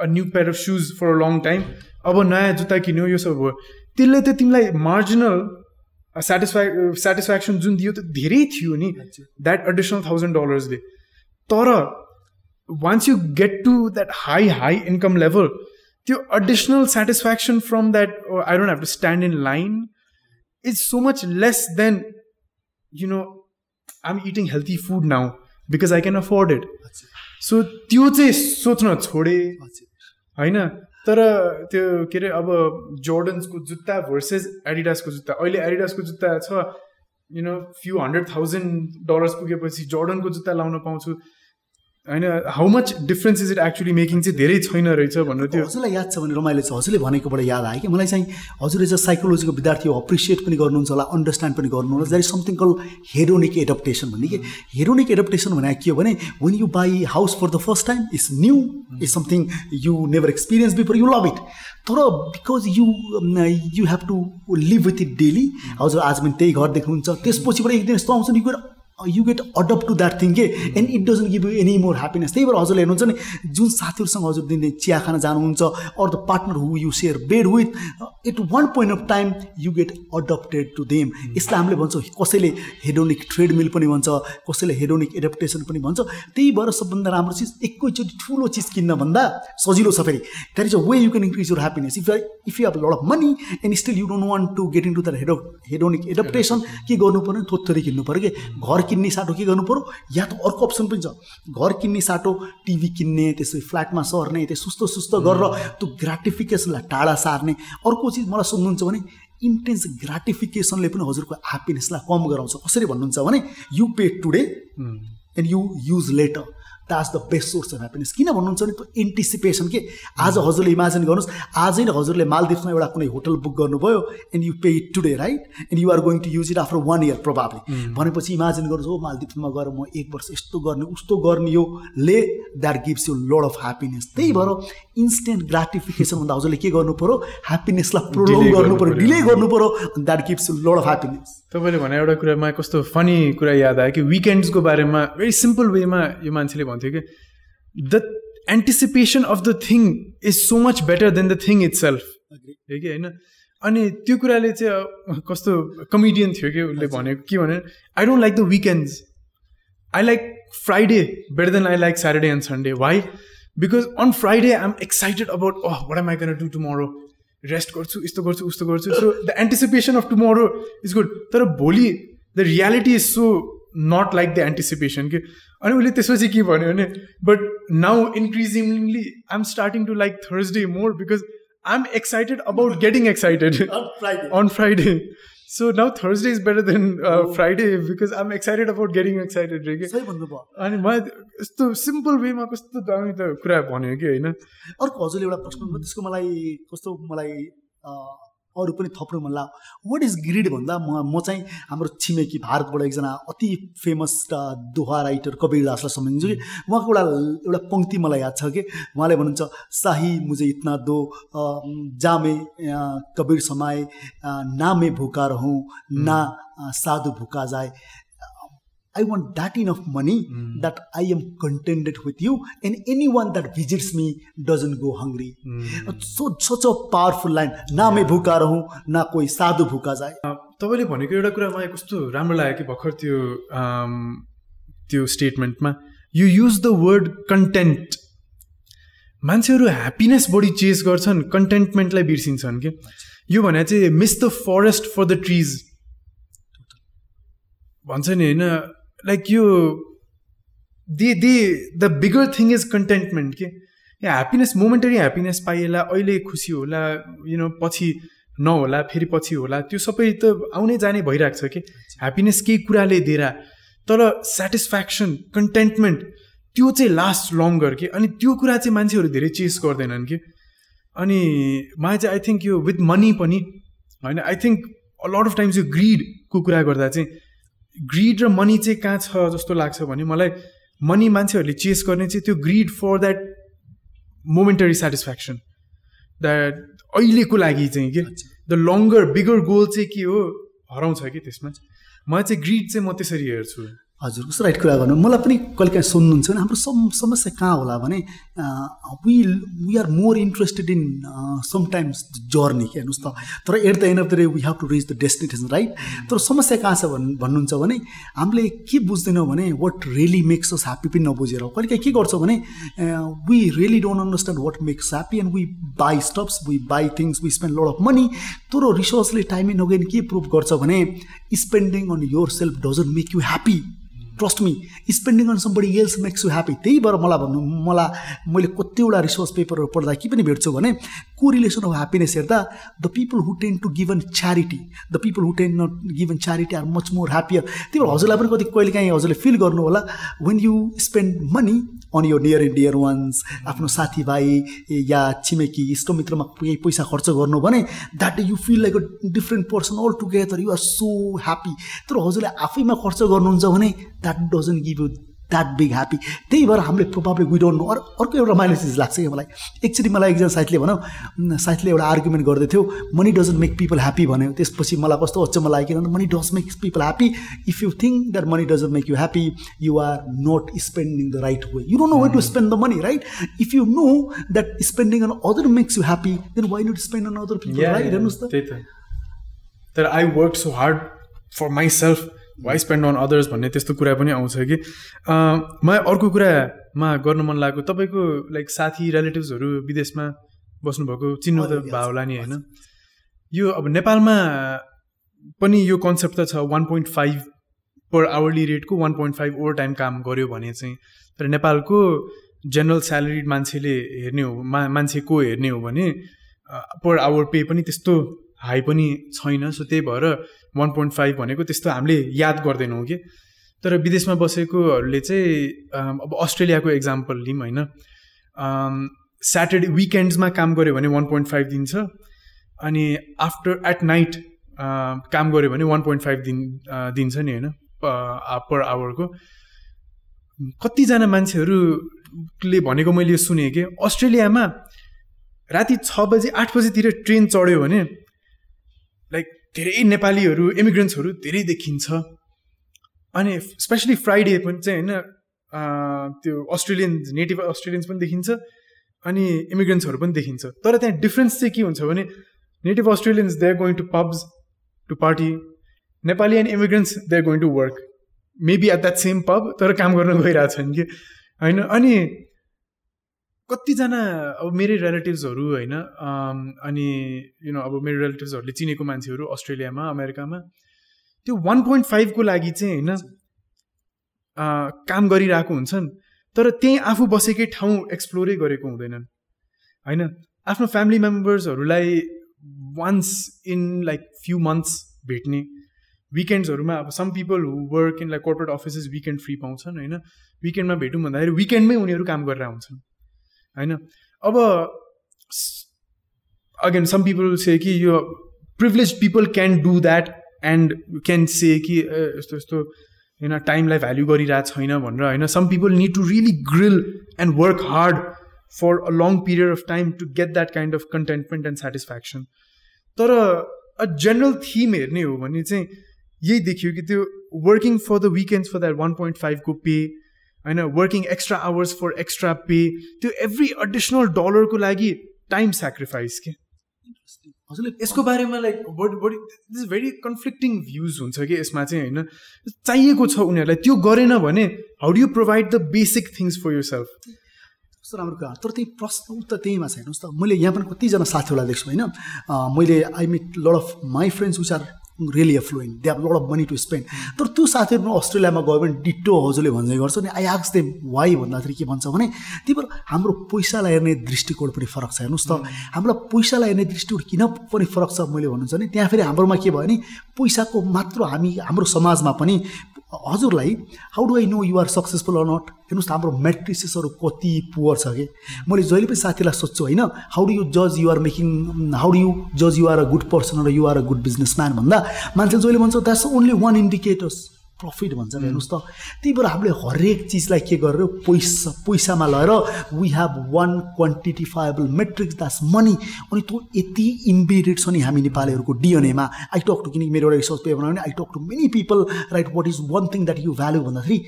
a new pair of shoes for a long time अब नयाँ जुत्ता किन्यो यो सब हो। त्यसले त तिमीलाई मार्जिनल सेटिस्फाइ सेटिस्फ्याक्सन जुन दियो त धेरै थियो नि। द्याट एडिसनल थाउजन्ड डलर्सले तर once you get to that high high income level त्यो additional satisfaction from that I don't have to stand in line is so much less than you know I am eating healthy food now because I can afford it so त्यो चाहिँ सोच्न छोडे। होइन? तर त्यो के अरे अब जोर्डन्सको जुत्ता भर्सेस एडिडासको जुत्ता। अहिले एडिडासको जुत्ता छ you know few hundred thousand dollars पुगेपछि जोर्डनको जुत्ता लाउन पाउँछु। होइन how much difference is it actually making चाहिँ धेरै छैन रहेछ भन्नु त्यो? हजुरलाई याद छ भने रमाइलो छ। हजुरले भनेकोबाट याद आयो कि? मलाई चाहिँ हजुरले चाहिँ साइकोलोजीको विद्यार्थी हो अप्रिसिएट पनि गर्नुहुन्छ होला अन्डरस्ट्यान्ड पनि गर्नुहुन्छ that is something call hedonic adaptation भन्ने कि? हेरोनिक एडप्टेसन भने के हो भने when you buy house for the first time is new is something you never experience before you love it तर because you you have to live with it daily हजुर आज पनि त्यही घर देख्नुहुन्छ त्यसपछिबाट एक दिन यस्तो आउँछ नि you get adapt to that thing के and it doesn't give you any more happiness त्यही भएर हजुरले हेर्नुहुन्छ नि जुन साथीहरूसँग हजुर दिने चिया खान जानुहुन्छ or the partner who you share bed with at one point of time you get adapted to them यसलाई हामीले भन्छौँ कसैले हेडोनिक ट्रेडमिल पनि भन्छ कसैले हेडोनिक एडप्टेसन पनि भन्छ। त्यही भएर सबभन्दा राम्रो चिज एकैचोटि ठुलो चिज किन्न भन्दा सजिलो छ फेरि। That is a way you can increase your happiness if if you have lot of money and still you don't want to get in to the hedo hedonic adaptation के गर्नु पऱ्यो थोत्थोरी किन्नु पऱ्यो कि घर किन्ने साटो के गर्नु पऱ्यो या त अर्को अप्सन पनि छ। घर किन्ने साटो टिभी किन्ने त्यसै फ्ल्याटमा सर्ने त्यो सुस्तो सुस्तो गरेर त्यो ग्राटिफिकेसनलाई टाढा सार्ने। अर्को चिज मलाई सोध्नुहुन्छ भने इन्टेन्स ग्राटिफिकेसनले पनि हजुरको ह्याप्पिनेसलाई कम गराउँछ। कसरी भन्नुहुन्छ भने you pay today and you use later that's the best source of happiness किन भन्नुहुन्छ भने त्यो एन्टिसिपेसन के? आज हजुरले इमेजिन गर्नुहोस् आजै नै हजुरले मालदिप्समा एउटा कुनै होटल बुक गर्नुभयो and you pay it today right and you are going to use it after one year probably भनेपछि इमेजिन गर्नुहोस् हो मालदिप्समा गएर म एक वर्ष यस्तो गर्ने उस्तो गर्ने यो ले that gives you load of happiness त्यही भएर इन्स्टेन्ट ग्राटिफिकेसन भन्दा हजुरले के गर्नु पऱ्यो ह्याप्पिनेसलाई प्रोलोङ गर्नु पऱ्यो डिले गर्नु पऱ्यो that gives load of happiness तपाईँले भने एउटा कुरामा कस्तो फनी कुरा याद आयो कि विकेन्ड्सको बारेमा भेरी सिम्पल वेमा यो मान्छेले भन्थ्यो कि the anticipation of the thing is so much better than the thing itself हो कि होइन अनि त्यो कुराले चाहिँ कस्तो कमेडियन थियो कि उसले भनेको के भने I don't like the weekends I like Friday better than I like Saturday and Sunday why because on Friday I am excited about uh what am I can do tomorrow rest गर्छु यस्तो गर्छु उस्तो गर्छु so the anticipation of tomorrow is good तर भोलि the reality is so not like the anticipation कि अनि उसले त्यसपछि के भन्यो भने but now increasingly I am starting to like Thursday more because I am excited about getting excited on Friday so now Thursday is better than Friday because I am excited about getting excited रे कि अनि मलाई यस्तो simple वेमा कस्तो दामी त कुरा भन्यो कि होइन? अर्को हजुरले एउटा प्रश्न त्यसको मलाई कस्तो मलाई अरू पनि थप्नु मन लाग्यो वाट इज ग्रिड भन्दा म म चाहिँ हाम्रो छिमेकी भारतबाट एकजना अति फेमस दोहा राइटर कबीर दासलाई सम्झिन्छु कि। उहाँको एउटा एउटा पङ्क्ति मलाई याद छ कि। उहाँले भन्नुहुन्छ साही मुझे इतना दो जामे कबीर समाए नामे भुका रहँ ना साधु भुका जाए। I want that enough money mm. that I am contented with you, and anyone that visits me doesn't go hungry. Mm. So such a powerful line. ना मैं भूखा रहूँ ना कोही साधु भूखा जाए तपाईँले भनेको एउटा कुरा मलाई कस्तो राम्रो लाग्यो कि भर्खर त्यो त्यो स्टेटमेन्टमा you use the word content मान्छेहरू ह्याप्पिनेस बढी चेस गर्छन् कन्टेन्टमेन्टलाई बिर्सिन्छन् कि यो भने चाहिँ miss the forest for the trees भन्छ नि होइन लाइक यो they they the bigger thing is contentment के ह्याप्पिनेस मोमेन्टरी ह्याप्पिनेस पाइएला अहिले खुसी होला यु नो पछि नहोला फेरि पछि होला त्यो सबै त आउने जाने भइरहेको छ कि। ह्याप्पिनेस केही कुराले दिएर तर सेटिस्फ्याक्सन कन्टेन्टमेन्ट त्यो चाहिँ लास्ट लङ्गर के। अनि त्यो कुरा चाहिँ मान्छेहरू धेरै चेस गर्दैनन् कि। अनि मलाई चाहिँ आई थिङ्क यो विथ मनी पनि होइन I think lot of times यो ग्रिडको कुरा गर्दा चाहिँ ग्रिड र मनी चाहिँ कहाँ छ जस्तो लाग्छ भने मलाई मनी मान्छेहरूले चेस गर्ने चाहिँ त्यो greed for that momentary satisfaction that अहिलेको लागि चाहिँ के? द लङ्गर बिगर गोल चाहिँ के हो? हराउँछ कि त्यसमा? मलाई चाहिँ ग्रिड चाहिँ म त्यसरी हेर्छु। हजुर कस्तो राइट कुरा गर्नु। मलाई पनि कहिले काहीँ सोध्नुहुन्छ भने हाम्रो सम समस्या कहाँ होला भने we we are more interested in sometimes journey के हेर्नुहोस् त। तर at the end of the day we have to reach the destination right तर समस्या कहाँ छ भन् भन्नुहुन्छ भने हामीले के बुझ्दैनौँ भने what really makes us happy पनि नबुझेर। कहिले काहीँ के गर्छौँ भने we really don't understand what makes happy and we buy stuffs we buy things we spend lot of money तर रिसोर्सले टाइमै नगइन् के प्रुभ गर्छ भने spending on yourself doesn't make you happy trust me spending on somebody else makes you happy त्यही भएर मलाई भन्नु मलाई मैले कतिवटा रिसोर्स पेपरहरू पढ्दा के पनि भेट्छु भने को रिलेसन अफ ह्याप्पिनेस हेर्दा the people who tend to given charity the people who tend not given charity are much more happier त्यही भएर हजुरलाई पनि कति कहिले काहीँ हजुरले फिल गर्नु होला? When you spend money on your near and dear ones आफ्नो साथीभाइ या छिमेकी इष्टमित्रमा केही पैसा खर्च गर्नु भने that you feel like a different person all together you are so happy तर हजुरले आफैमा खर्च गर्नुहुन्छ भने that doesn't give you that big happy त्यही भएर हामीले प्रोभाब्ली वी डोन्ट नो अरू अर्को एउटा माइनस चिज लाग्छ कि मलाई। एकचोटि मलाई एकजना साथीले भनौँ साथीले एउटा आर्गुमेन्ट गर्दै थियो money doesn't make people happy भन्यो। त्यसपछि मलाई कस्तो अचम्म लाग्यो किनभने money does make people happy if you think that money doesn't make you happy you are not spending the right way you don't know way to spend the money right if you know that spending on other makes you happy then why not spend on other people right हेर्नुहोस् त। तर I work so hard for myself why spend on others भन्ने त्यस्तो कुरा पनि आउँछ कि? मलाई अर्को कुरामा गर्न मन लागेको तपाईँको लाइक साथी रिलेटिभ्सहरू विदेशमा बस्नुभएको चिन्नु त भयो होला नि होइन। यो अब नेपालमा पनि यो कन्सेप्ट त छ one point five per hourly रेटको one point five overtime काम गऱ्यो भने चाहिँ। तर नेपालको जेनरल स्यालेरी मान्छेले हेर्ने हो मा मान्छेको हेर्ने हो भने पर आवर पे पनि त्यस्तो हाई पनि छैन सो त्यही भएर वान पोइन्ट फाइभ भनेको त्यस्तो हामीले याद गर्दैनौँ कि। तर विदेशमा बसेकोहरूले चाहिँ अब अस्ट्रेलियाको इक्जाम्पल लिउँ होइन। स्याटरडे विकेन्ड्समा काम गऱ्यो भने वान पोइन्ट फाइभ दिन्छ अनि आफ्टर एट नाइट काम गऱ्यो भने वान पोइन्ट फाइभ दिन दिन्छ नि होइन पर आवरको कतिजना मान्छेहरूले भनेको मैले सुनेँ कि अस्ट्रेलियामा राति छ बजी आठ बजीतिर ट्रेन चढ्यो भने लाइक धेरै नेपालीहरू इमिग्रेन्ट्सहरू धेरै देखिन्छ। अनि स्पेसली फ्राइडे पनि चाहिँ होइन त्यो अस्ट्रेलियन्स नेटिभ अस्ट्रेलियन्स पनि देखिन्छ अनि इमिग्रेन्ट्सहरू पनि देखिन्छ। तर त्यहाँ डिफ्रेन्स चाहिँ के हुन्छ भने native Australians they are going to pubs to party Nepali and immigrants they are going to work maybe at that same pub तर काम गर्न गइरहेछन् कि? होइन? अनि कतिजना अब मेरै रिलेटिभ्सहरू होइन अनि यु नो अब मेरो रिलेटिभ्सहरूले चिनेको मान्छेहरू अस्ट्रेलियामा अमेरिकामा त्यो वान पोइन्ट फाइभको लागि चाहिँ होइन काम गरिरहेको हुन्छन् तर त्यहीँ आफू बसेकै ठाउँ एक्सप्लोरै गरेको हुँदैनन् होइन। आफ्नो family मेम्बर्सहरूलाई once in like few months भेट्ने विकेन्ड्सहरूमा अब some people who work in like corporate offices weekend free पाउँछन् होइन। विकेन्डमा भेटौँ भन्दाखेरि विकेन्डमै उनीहरू काम गरेर आउँछन्। होइन? अब अगेन सम पिपल से कि यो privilege people can do that and can say कि यस्तो यस्तो होइन टाइमलाई भ्याल्यु गरिरहेको छैन भनेर होइन? Some people need to really grill and work hard for a long period of time to get that kind of contentment and satisfaction तर a general theme हेर्ने हो भने चाहिँ यही देखियो कि त्यो working for the weekends for that one point फाइभको पे होइन working extra hours for extra pay त्यो एभ्री एडिसनल डलरको लागि टाइम सेक्रिफाइस के? हजुरले यसको बारेमा like body body is very conflicting views हुन्छ कि यसमा चाहिँ होइन? चाहिएको छ उनीहरूलाई त्यो गरेन भने how do you provide the basic things for yourself कस्तो राम्रो कुरा। तर त्यही प्रश्न उत्तर त्यहीमा छ हेर्नुहोस् त। मैले यहाँ पनि कतिजना साथीहरूलाई देख्छु होइन? मैले I meet lot of my friends which are really affluent they have lot of money to spend तर त्यो साथीहरू अस्ट्रेलियामा गयो भने डिटो हजुरले भन्दै गर्छ नि आई आक्स देम वाइ भन्दाखेरि के भन्छ भने त्यही हाम्रो पैसालाई हेर्ने दृष्टिकोण पनि फरक छ. हेर्नुहोस् त हाम्रो पैसालाई हेर्ने दृष्टिकोण किन पनि फरक छ मैले भन्नुहुन्छ भने त्यहाँ फेरि हाम्रोमा के भयो भने पैसाको मात्र हामी हाम्रो समाजमा पनि हजुरलाई how do I know you're successful or not हेर्नुहोस् हाम्रो मेट्रिसिसहरू कति पुवर छ कि? मैले जहिले पनि साथीलाई सोध्छु होइन हाउ डु यु जज you're making how do you जज युआर अ गुड पर्सन र युआर अ गुड बिजनेसम्यान भन्दा मान्छेले जहिले भन्छ that's only one indicators profit भन्छ हेर्नुहोस् त। त्यही भएर हामीले हरेक चिजलाई के गरेर पैसा पैसामा लगाएर we have one quantifiable metrics that's money अनि त्यो यति इम्बिडेड छ नि हामी नेपालीहरूको डिएनएमा आई टक टु किनकि मेरो एउटा रिसर्च पेपर भने I talk to many people right what is one thing that you value भन्दाखेरि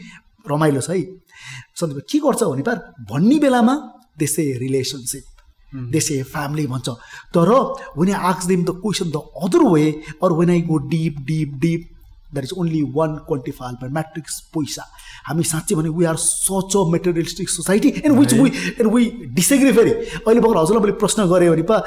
रमाइलो छ है। सन्दीप के गर्छ भने पार भन्ने बेलामा त्यसै रिलेसनसिप देशे फ्यामिली भन्छ। तर when I आक्स them the question the other way or when I go deep deep deep that is only one quantifiable by matrix पैसा हामी साँच्चै भने we are such a materialistic society and which we and we disagree फेरि अहिले भर्खर हजुरलाई मैले प्रश्न गरेँ भने पा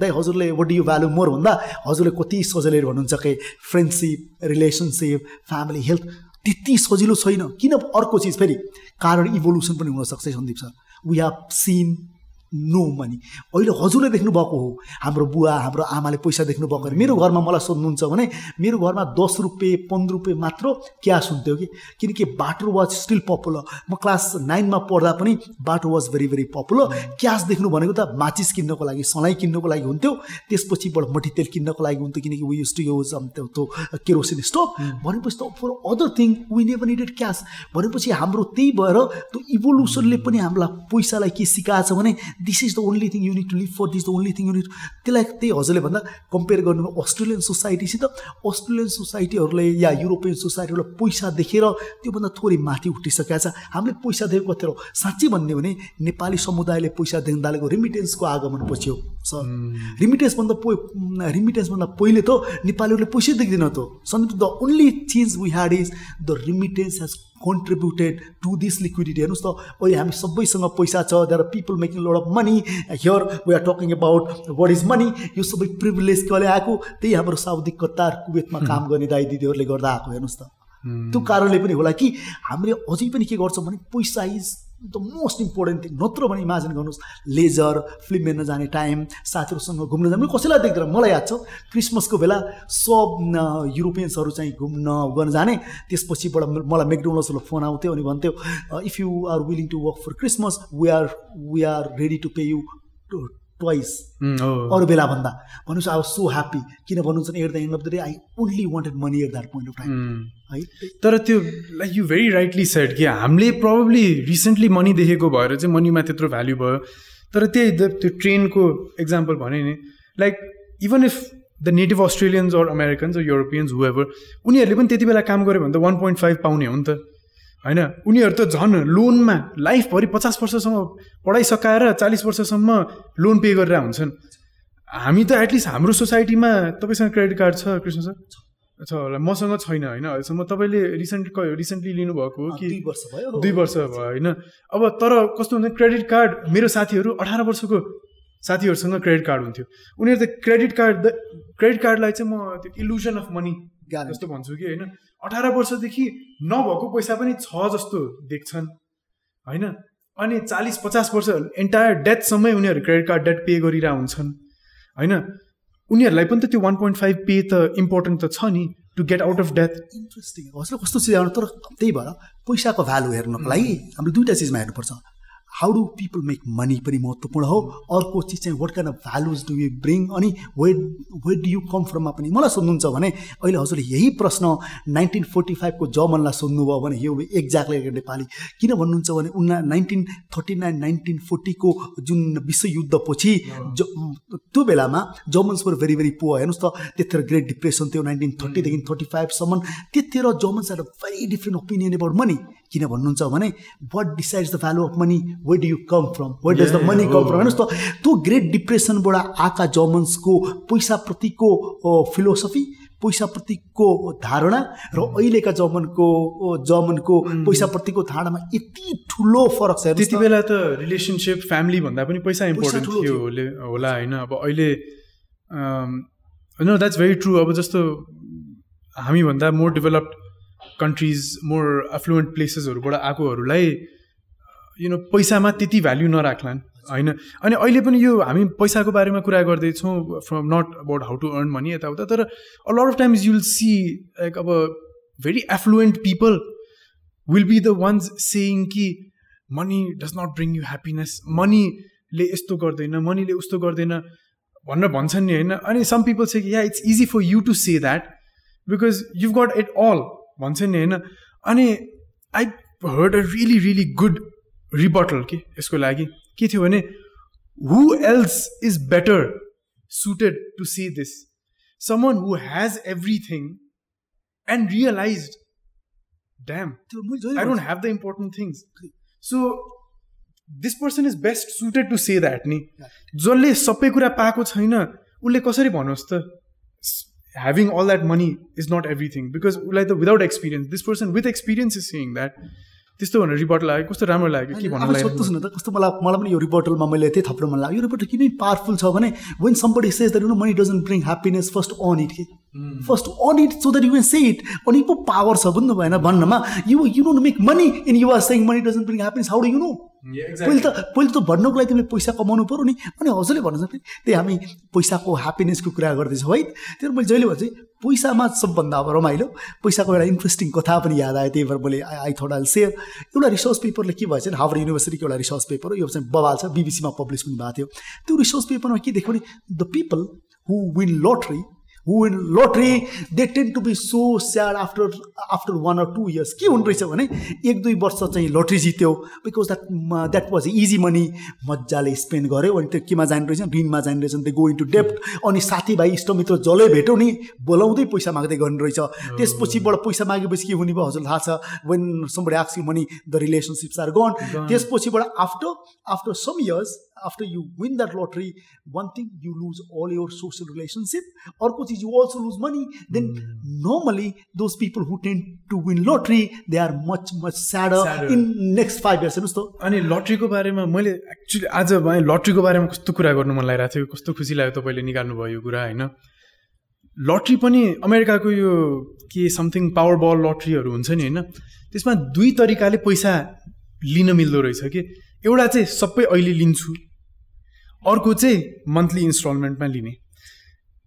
दाइ हजुरले वाट यु भ्यालु मोर भन्दा हजुरले कति सजिलै भन्नुहुन्छ कि फ्रेन्डसिप रिलेसनसिप फ्यामिली हेल्थ त्यति सजिलो छैन। किन अर्को चिज फेरि? कारण इभोल्युसन पनि हुनसक्छ Sandeep sir. We have seen no money. अहिले हजुरले देख्नुभएको हो हाम्रो बुवा हाम्रो आमाले पैसा देख्नुभएको अरे। मेरो घरमा मलाई सोध्नुहुन्छ भने मेरो घरमा दस रुपियाँ पन्ध्र रुपियाँ मात्र क्यास हुन्थ्यो कि? किनकि बाटो वाज स्टिल पपुलर। म क्लास नाइनमा पढ्दा पनि barter was very very popular. Cash देख्नु भनेको त माचिस किन्नको लागि सलाई किन्नको लागि हुन्थ्यो। त्यसपछिबाट मट्टीतेल किन्नको लागि हुन्थ्यो किनकि वी युज टु युज त्यो केरोसिन स्टोभ भनेपछि त for other thing we never needed cash भनेपछि हाम्रो त्यही भएर त्यो इभोल्युसनले पनि हामीलाई पैसालाई के सिकाएको छ भने this is the only thing unit to live for this the only thing unit त्यसलाई त्यही हजुरले भन्दा कम्पेयर गर्नु अस्ट्रेलियन सोसाइटीसित अस्ट्रेलियन सोसाइटीहरूले या युरोपियन सोसाइटीहरूलाई पैसा देखेर त्योभन्दा थोरै माथि उठिसकेका छ हामीले पैसा देखेको कति साँच्चै भन्ने भने नेपाली समुदायले पैसा देख्दालेको रिमिटेन्सको आगमन पछि हो सर। रिमिटेन्सभन्दा पो रिमिटेन्सभन्दा पहिले त नेपालीहरूले पैसै देख्दैन त। Sandeep the only change we had is the remittance has contributed to this liquidity हेर्नुहोस् त अहिले हामी सबैसँग पैसा छ there are people making load of money here we are talking about what is money यो सबै प्रिभिलेज कहिले आएको? त्यही हाम्रो साउदी कतार कुवेतमा काम गर्ने दाई दिदीहरूले गर्दा आएको हेर्नुहोस् त। त्यो कारणले पनि होला कि हामीले अझै पनि के गर्छौँ भने पैसा is the most important thing नत्र भने इमाजिन गर्नुहोस् लेजर फिल्म हेर्न जाने टाइम साथीहरूसँग घुम्न जाने कसैलाई देख्दैन मलाई याद छ क्रिसमसको बेला सब युरोपियन्सहरू चाहिँ घुम्न गर्न जाने त्यसपछिबाट मलाई मेकडोनल्ड्सबाट फोन आउँथ्यो अनि भन्थ्यो if you are willing to work for Christmas we are we are ready to pay you twice अरू बेला भन्दा भन्नुहोस् आई वाज सो ह्याप्पी किन भन्नुहुन्छ at the end of the day I only wanted money at that point of time है? तर त्यो like you very rightly said कि हामीले प्रब्लली रिसेन्टली मनी देखेको भएर चाहिँ मनीमा त्यत्रो भ्याल्यु भयो। तर त्यही त्यो ट्रेनको इक्जाम्पल भने नि like even if the native Australians or Americans or Europeans however उनीहरूले पनि त्यति बेला काम गऱ्यो भने त वान पोइन्ट फाइभ पाउने हो नि त। होइन? उनीहरू त झन् लोनमा लाइफभरि पचास वर्षसम्म पढाइ सकाएर चालिस वर्षसम्म लोन पे गरेर हुन्छन्। हामी त एटलिस्ट हाम्रो सोसाइटीमा तपाईँसँग क्रेडिट कार्ड छ कृष्ण सर? छ। होला। मसँग छैन होइन? अहिलेसम्म तपाईँले रिसेन्ट रिसेन्टली लिनुभएको हो कि दुई वर्ष भयो दुई वर्ष भयो होइन? अब तर कस्तो हुन्छ क्रेडिट कार्ड मेरो साथीहरू अठार वर्षको साथीहरूसँग क्रेडिट कार्ड हुन्थ्यो। उनीहरू त क्रेडिट कार्ड क्रेडिट कार्डलाई चाहिँ म त्यो इल्युसन अफ मनी जस्तो भन्छु कि होइन? अठार वर्षदेखि नभएको पैसा पनि छ जस्तो देख्छन्। होइन? अनि चालिस पचास वर्ष एन्टायर डेथसम्मै उनीहरू क्रेडिट कार्ड डेट पे गरिरहेको हुन्छन्। होइन? उनीहरूलाई पनि त त्यो वान पोइन्ट फाइभ पे त इम्पोर्टेन्ट त छ नि to get out of death interesting हजुर कस्तो चिज तर त्यही भएर पैसाको भ्यालु हेर्नको लागि हाम्रो दुइटा चिजमा हेर्नुपर्छ। How do people make money पनि महत्त्वपूर्ण हो। अर्को चिज चाहिँ what kind of values do you bring अनि wait wait do you come फ्रममा पनि मलाई सोध्नुहुन्छ भने अहिले हजुरले यही प्रश्न नाइन्टिन फोर्टी फाइभको जमनलाई सोध्नुभयो भने यो एक्ज्याक्टली नेपाली। किन भन्नुहुन्छ भने उना नाइन्टिन थर्टी नाइन नाइन्टिन फोर्टीको जुन विश्वयुद्धपछि ज त्यो बेलामा Germans were very very poor हेर्नुहोस् त त्यतिखेर ग्रेट डिप्रेसन थियो नाइन्टिन थर्टीदेखि थर्टी फाइभसम्म त्यतिखेर Germans a very different opinion about money किन भन्नुहुन्छ भने what decides the value of money where do you come from what does the money come from हेर्नुहोस् त त्यो ग्रेट डिप्रेसनबाट आएका जर्मन्सको पैसाप्रतिको फिलोसफी पैसाप्रतिको धारणा र अहिलेका जर्मनको जर्मनको पैसाप्रतिको धारणामा यति ठुलो फरक छ त्यति बेला त रिलेसनसिप फ्यामिली भन्दा पनि पैसा इम्पोर्टेन्ट थियो होला होइन। अब अहिले नो द्याट्स भेरी ट्रु अब जस्तो हामीभन्दा more developed countries more affluent प्लेसेसहरूबाट आएकोहरूलाई यु नो पैसामा त्यति भ्याल्यु नराख्लान्। होइन? अनि अहिले पनि यो हामी पैसाको बारेमा कुरा गर्दैछौँ from not about how to earn money यताउता तर a lot of times you'll see like अब very affluent people will be the ones saying कि money does not bring you happiness मनीले यस्तो गर्दैन मनीले उस्तो गर्दैन भनेर भन्छन् नि होइन? अनि some people say yeah it's easy for you to say that because you got it all भन्छ नि होइन? अनि I heard a really really good rebuttal के? यसको लागि। के थियो भने who else is better suited to see this someone who has everything and realize damn I don't have the important things so this person is best suited to say that नि। जसले सबै कुरा पाएको छैन उसले कसरी भन्नुहोस् त? Having all that money is not everything because उसलाई त without experience this person with experience is seeing that त्यस्तो भनेर रिपोर्ट लाग्यो कस्तो राम्रो लाग्यो के भन्नु लाग्यो? न त कस्तो मलाई मलाई पनि यो रिपोर्टलमा मैले त्यही थप्नु मन लाग्यो। यो रिपोर्ट किन पावरफुल छ भने when somebody says that no money doesn't bring happiness first earn it के first earn it so that you can say it अनि पो पावर छ बुझ्नु भएन भन्नमा you you don't make money and you are saying money doesn't bring happiness how do you know पहिले त पहिले त भन्नुको लागि तिमीले पैसा कमाउनु पऱ्यो नि अनि हजुरले भन्नुहुन्छ त्यही हामी पैसाको ह्याप्पिनेसको कुरा गर्दैछौँ है त्यो मैले जहिले भन्छु पैसामा सबभन्दा अब रमाइलो पैसाको एउटा इन्ट्रेस्टिङ कथा पनि याद आयो त्यही भएर मैले आई थोट आल सेयर एउटा रिसर्च पेपरले के भएछ भने हार्वर्ड युनिभर्सिटीको एउटा रिसर्च पेपर हो यो चाहिँ बवाल छ बिबिसीमा पब्लिस पनि भएको थियो त्यो रिसर्च पेपरमा के देख्यो भने the people who win lottery who in lottery they tend to be so sad after after one or two years के हुनु रहेछ भने एक दुई वर्ष चाहिँ लोट्री जित्यो because that that was easy money मजाले स्पेन्ड गऱ्यो अनि त्यो केमा जाने रहेछ ऋणमा जाने रहेछ दे गो इन्टु डेप्ट अनि साथीभाइ इष्टमित्र जसले भेट्यौ नि बोलाउँदै पैसा माग्दै गर्ने रहेछ। त्यसपछिबाट पैसा मागेपछि के हुने भयो हजुर थाहा छ when somebody asks money the relationships are gone त्यसपछिबाट after after some years after you win that lottery, one thing you lose all your social relationship. Or is you also lose money. Then mm. normally those people who tend to win lottery, they are much much sadder, sadder. in next five years. हेर्नुहोस् त अनि लट्रीको बारेमा मैले actually आज लट्रीको बारेमा कस्तो कुरा गर्नु मन लागिरहेको थियो कस्तो खुसी लाग्यो तपाईँले निकाल्नु भयो यो कुरा होइन लट्री पनि अमेरिकाको यो के समथिङ पावर बल लट्रीहरू हुन्छ नि होइन त्यसमा दुई तरिकाले पैसा लिन मिल्दो रहेछ कि एउटा चाहिँ सबै अहिले लिन्छु अर्को चाहिँ मन्थली इन्स्टलमेन्टमा लिने।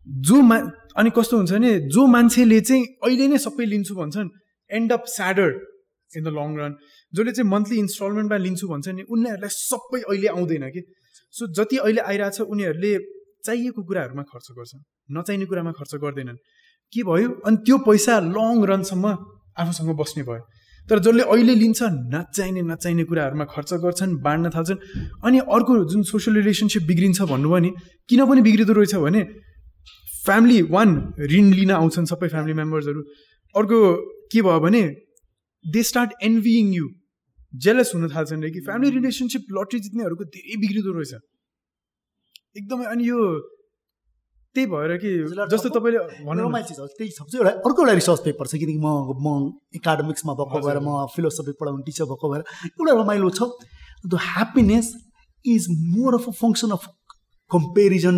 जो मा अनि कस्तो हुन्छ भने जो मान्छेले चाहिँ अहिले नै सबै लिन्छु भन्छन् end up sadder in the long run जसले चाहिँ मन्थली इन्स्टलमेन्टमा लिन्छु भन्छ नि उनीहरूलाई सबै अहिले आउँदैन कि। सो जति अहिले आइरहेछ उनीहरूले चाहिएको कुराहरूमा खर्च गर्छन् नचाहिने कुरामा खर्च गर्दैनन्। के भयो? अनि त्यो पैसा लङ रनसम्म आफूसँग बस्ने भयो। तर जसले अहिले लिन्छ नचाहिने नचाहिने कुराहरूमा खर्च गर्छन् बाँड्न थाल्छन् अनि अर्को जुन सोसियल रिलेसनसिप बिग्रिन्छ भन्नुभयो नि किन पनि बिग्रिँदो रहेछ भने फ्यामिली वान ऋण लिन आउँछन् सबै फ्यामिली मेम्बर्सहरू अर्को के भयो भने they start envying you jealous हुन थाल्छन् रे कि फ्यामिली रिलेसनसिप लट्री जित्नेहरूको धेरै बिग्रिँदो रहेछ। एकदमै अनि यो त्यही भएर कि जस्तो तपाईँले हो त्यही सबसे एउटा अर्को एउटा रिसर्च पेपर छ किनकि म म एकाडेमिक्समा भएको भएर म फिलोसफी पढाउने टिचर भएको भएर एउटा रमाइलो छ। The happiness is more of a function of comparison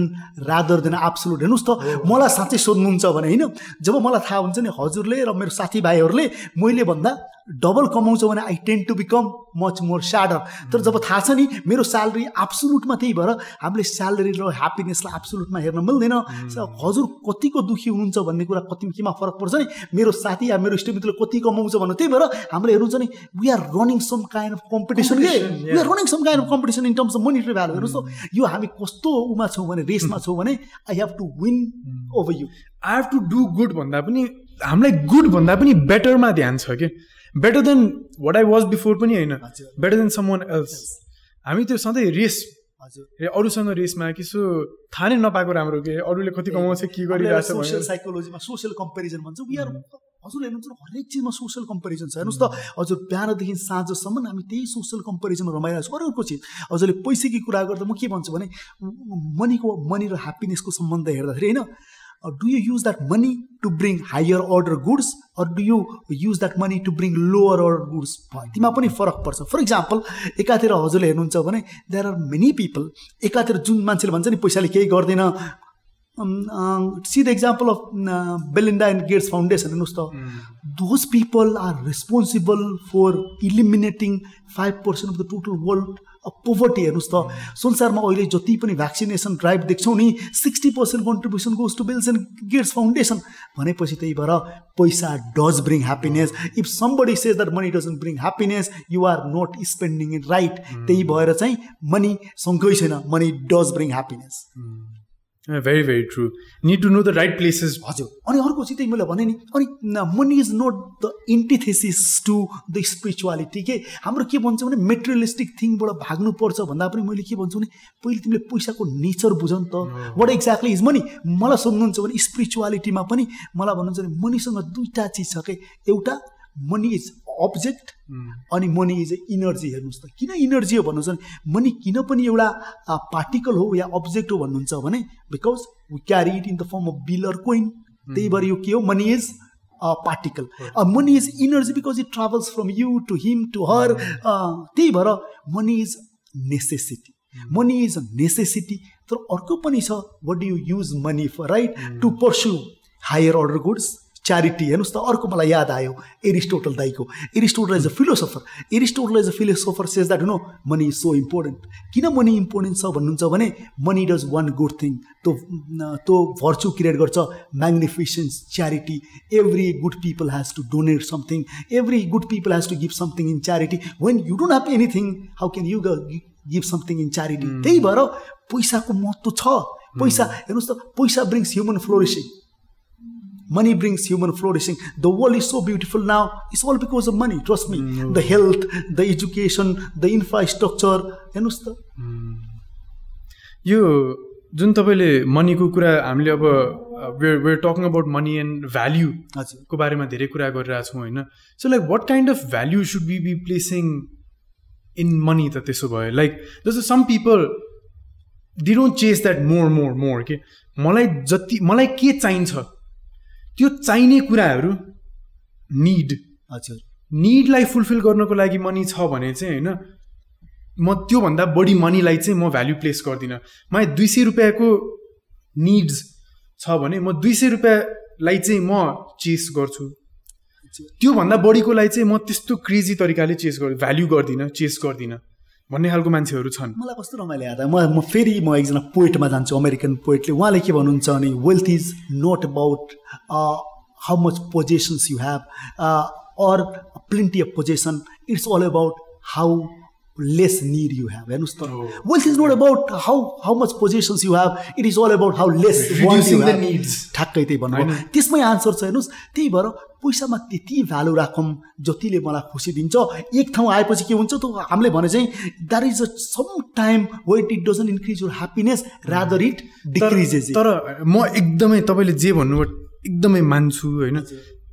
rather than absolute हेर्नुहोस् त मलाई साँच्चै सोध्नुहुन्छ भने होइन? जब मलाई थाहा हुन्छ नि हजुरले र मेरो साथीभाइहरूले मैले भन्दा डबल कमाउँछ भने I tend to become much more sadder तर जब थाहा छ नि मेरो स्यालेरी एब्सोलुटमा त्यही भएर हामीले स्यालेरी र ह्याप्पिनेसलाई एब्सोलुटमा हेर्न मिल्दैन। हजुर कतिको दुःखी हुनुहुन्छ भन्ने कुरा कति केमा फरक पर्छ नि। मेरो साथी या मेरो इष्टमित्रले कति कमाउँछ भन्नु त्यही भएर हामीले हेर्नुहुन्छ नि we are running some kind of competition के we are running some kind of competition in terms of monetary value हेर्नुहोस् त यो हामी कस्तो उमा छौँ भने रेसमा छौँ भने I have to win over you I have to do good भन्दा पनि हामीलाई गुड भन्दा पनि बेटरमा ध्यान छ कि? Better than what I was before पनि होइन. Better than someone else हामी त्यो सधैँ रेस हजुर। अरूसँग रेसमा कि सो थाहा नै नपाएको राम्रो के? अरूले कति कमाउँछ के गरिरहेको छ सोसियल साइकोलोजीमा सोसियल कम्पेरिजन भन्छ। वी आर हजुरले हेर्नुहुन्छ हरेक चिजमा सोसियल कम्पेरिजन छ। हेर्नुहोस् त हजुर बिहानदेखि साँझसम्म हामी त्यही सोसियल कम्पेरिजन रमाइरहेको छौँ अर्को चिज हजुरले पैसाकी कुरा गर्दा म के भन्छु भने मनीको मनी र ह्याप्पिनेसको सम्बन्ध हेर्दाखेरि होइन? Do you use that money to bring higher order goods or do you use that money to bring lower order goods तीमा पनि फरक पर्छ। फर इक्जाम्पल एकातिर हजुरले हेर्नुहुन्छ भने देयर आर मेनी पिपल एकातिर जुन मान्छेले भन्छ नि पैसाले केही गर्दैन। See the example of Belinda and Gates Foundation हेर्नुहोस् त। Those people are responsible for eliminating five percent of the total world poverty हेर्नुहोस् त। संसारमा अहिले जति पनि भ्याक्सिनेसन ड्राइभ देख्छौँ नि sixty percent contribution goes to Bills and Gates Foundation भनेपछि त्यही भएर पैसा does bring happiness if somebody says that money doesn't bring happiness you are not spending it right त्यही भएर चाहिँ मनी सँगै छैन। Money does bring happiness very very true need to know the right places हजुर। अनि अर्को चाहिँ त्यही मैले भने नि अनि money is not the antithesis to the spirituality के? हाम्रो के भन्छ भने मेटेरियलिस्टिक थिङबाट भाग्नुपर्छ भन्दा पनि मैले के भन्छु भने पहिले तिमीले पैसाको नेचर बुझ नि त। वाट एक्ज्याक्टली इज मनी मलाई सोध्नुहुन्छ भने स्पिरिचुअलिटीमा पनि मलाई भन्नुहुन्छ भने मनीसँग दुईवटा चिज छ कि? एउटा मनी इज अब्जेक्ट अनि मनी इज ए इनर्जी हेर्नुहोस् त। किन इनर्जी हो भन्नुहोस् भने मनी किन पनि एउटा पार्टिकल हो या अब्जेक्ट हो भन्नुहुन्छ भने because we carry it in the form of bill or coin त्यही भएर यो के हो? Money is particle money is energy because it travels from you to him to her त्यही भएर money is necessity money is a necessity तर अर्को पनि छ what do you use money for right to pursue higher order goods charity हेर्नुहोस् त अर्को मलाई याद आयो एरिस्टोटल दाईको। Aristotle is a philosopher Aristotle is a philosopher says that no money is so important किन मनी इम्पोर्टेन्ट छ भन्नुहुन्छ भने money does one good thing त्यो त्यो भर्चु क्रिएट गर्छ magnificence charity every good people has to donate something every good people has to give something in charity when you don't have anything how can you give something in charity त्यही भएर पैसाको महत्त्व छ। पैसा हेर्नुहोस् त पैसा brings human flourishing money brings human flourishing. The world is so beautiful now. It's all because of money trust me. Mm. the health the education the infrastructure. हेर्नुहोस् त? यो जुन तपाईँले मनीको कुरा हामीले अब where where talking about money and value को बारेमा धेरै कुरा गरिरहेको छौँ होइन? So like what kind of value should be be placing in money त त्यसो भयो लाइक जस्तो some people they don't chase that more more more के मलाई जति मलाई के चाहिन्छ? त्यो चाहिने कुराहरू निड हजुर। निडलाई फुलफिल गर्नको लागि मनी छ भने चाहिँ होइन म त्योभन्दा बढी मनीलाई चाहिँ म भ्याल्यु प्लेस गर्दिनँ। मलाई दुई सय रुपियाँको निड्स छ भने म दुई सय रुपियाँलाई चाहिँ म चेस गर्छु। त्योभन्दा बढीकोलाई चाहिँ म त्यस्तो क्रेजी तरिकाले चेस गर्छु भ्याल्यु गर्दिनँ चेस गर्दिनँ। भन्ने खालको मान्छेहरू छन्। मलाई कस्तो रमाइलो याद म म फेरि म एकजना पोइटमा जान्छु अमेरिकन पोइटले उहाँले के भन्नुहुन्छ भने wealth is not about how much possessions you have or plenty of possession it's all about how less need you have हेर्नुहोस् त। Wealth is not about how how much possessions you have it is all about how less ठ्याक्कै त्यही भन्नु त्यसमै answer छ हेर्नुहोस् त्यही भएर पैसामा त्यति भ्यालु राखौँ जतिले मलाई खुसी दिन्छ। एक ठाउँ आएपछि के हुन्छ त हामीले भने चाहिँ that is a some time wait it doesn't increase your happiness rather it decreases तर म एकदमै तपाईँले जे भन्नुभयो एकदमै मान्छु होइन?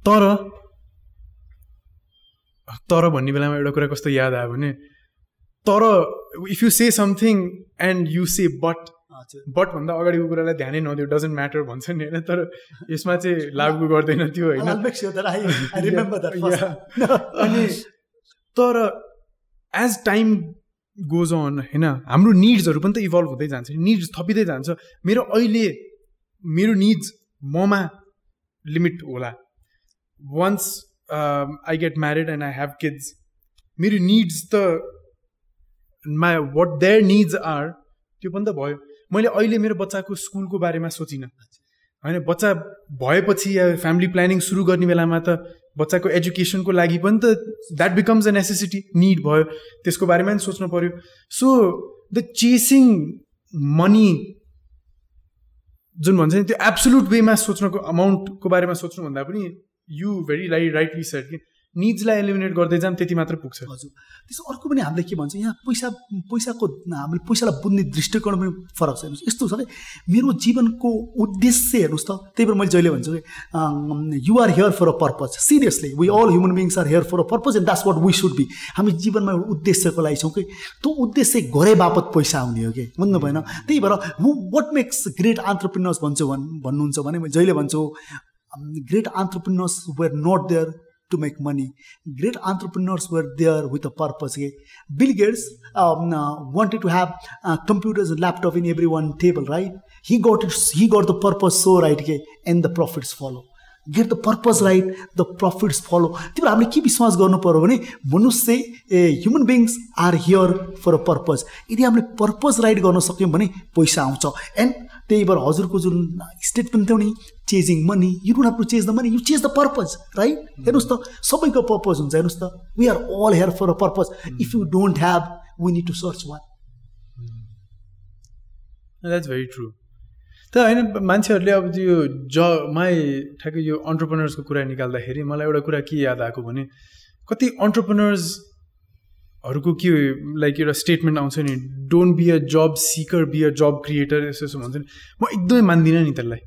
तर तर भन्ने बेलामा एउटा कुरा कस्तो याद आयो भने तर if you say something and you say but बटभन्दा अगाडिको कुरालाई ध्यानै नदियो डजन्ट म्याटर भन्छ नि होइन तर यसमा चाहिँ लागु गर्दैन त्यो होइन। अनि तर एज टाइम गोज अन होइन हाम्रो निड्सहरू पनि त इभल्भ हुँदै जान्छ निड्स थपिँदै जान्छ। मेरो अहिले मेरो निड्स ममा लिमिट होला। Once I get married and I have kids मेरो निड्स त मा वाट देयर निड्स आर त्यो पनि त भयो। मैले अहिले मेरो बच्चाको स्कुलको बारेमा सोचिनँ। होइन बच्चा भएपछि या फ्यामिली प्लानिङ सुरु गर्ने बेलामा त बच्चाको एजुकेसनको लागि पनि त that becomes a necessity need भयो। त्यसको बारेमा पनि सोच्नु पऱ्यो सो द चेसिङ मनी जुन भन्छ नि त्यो एब्सोल्युट वेमा सोच्नको अमाउन्टको बारेमा सोच्नुभन्दा पनि you very light rightly set कि निड्सलाई एलिमिनेट गर्दै जाऊँ त्यति मात्र पुग्छ। हजुर। त्यसो अर्को पनि हामीले के भन्छ यहाँ पैसा पैसाको हामीले पैसालाई बुझ्ने दृष्टिकोण पनि फरक छ। हेर्नुहोस् यस्तो छ कि मेरो जीवनको उद्देश्य हेर्नुहोस् त त्यही भएर मैले जहिले भन्छु कि you're here for a purpose seriously we all human beings are here for a purpose and that's what we should be हामी जीवनमा एउटा उद्देश्यको लागि छौँ कि त्यो उद्देश्य घरै बापत पैसा आउने हो कि बुझ्नु भएन? त्यही भएर वाट मेक्स ग्रेट आन्टरप्रिनर्स भन्छु भन् भन्नुहुन्छ भने मैले जहिले भन्छु great entrepreneurs were not there to make money. Great entrepreneurs were there with a purpose. Bill Gates um, uh, wanted to have uh, computers and laptop in every one table, right? He got it, he got the purpose so right, okay, and the profits follow. Get the purpose right the profits follow त्यो हामीले के विश्वास गर्नु पऱ्यो भने मनुष्य ए human beings are here for a purpose यदि हामीले पर्पज राइट गर्न सक्यौँ भने पैसा आउँछ एन्ड त्यही भएर हजुरको जुन स्टेटमेन्ट थियो नि chasing money you don't have to chase the money you chase the purpose right हेर्नुहोस् त सबैको पर्पज हुन्छ हेर्नुहोस् त। We are all here for a purpose if you don't have we need to search one that's very true त होइन मान्छेहरूले अब त्यो ज माई ठ्याक्कै यो अन्टरप्रेनर्सको कुरा निकाल्दाखेरि मलाई एउटा कुरा के याद आएको भने कति अन्टरप्रेनर्सहरूको के लाइक एउटा स्टेटमेन्ट आउँछ नि don't be a job seeker be a job creator यसो यसो भन्छ नि। म एकदमै मान्दिनँ नि त्यसलाई।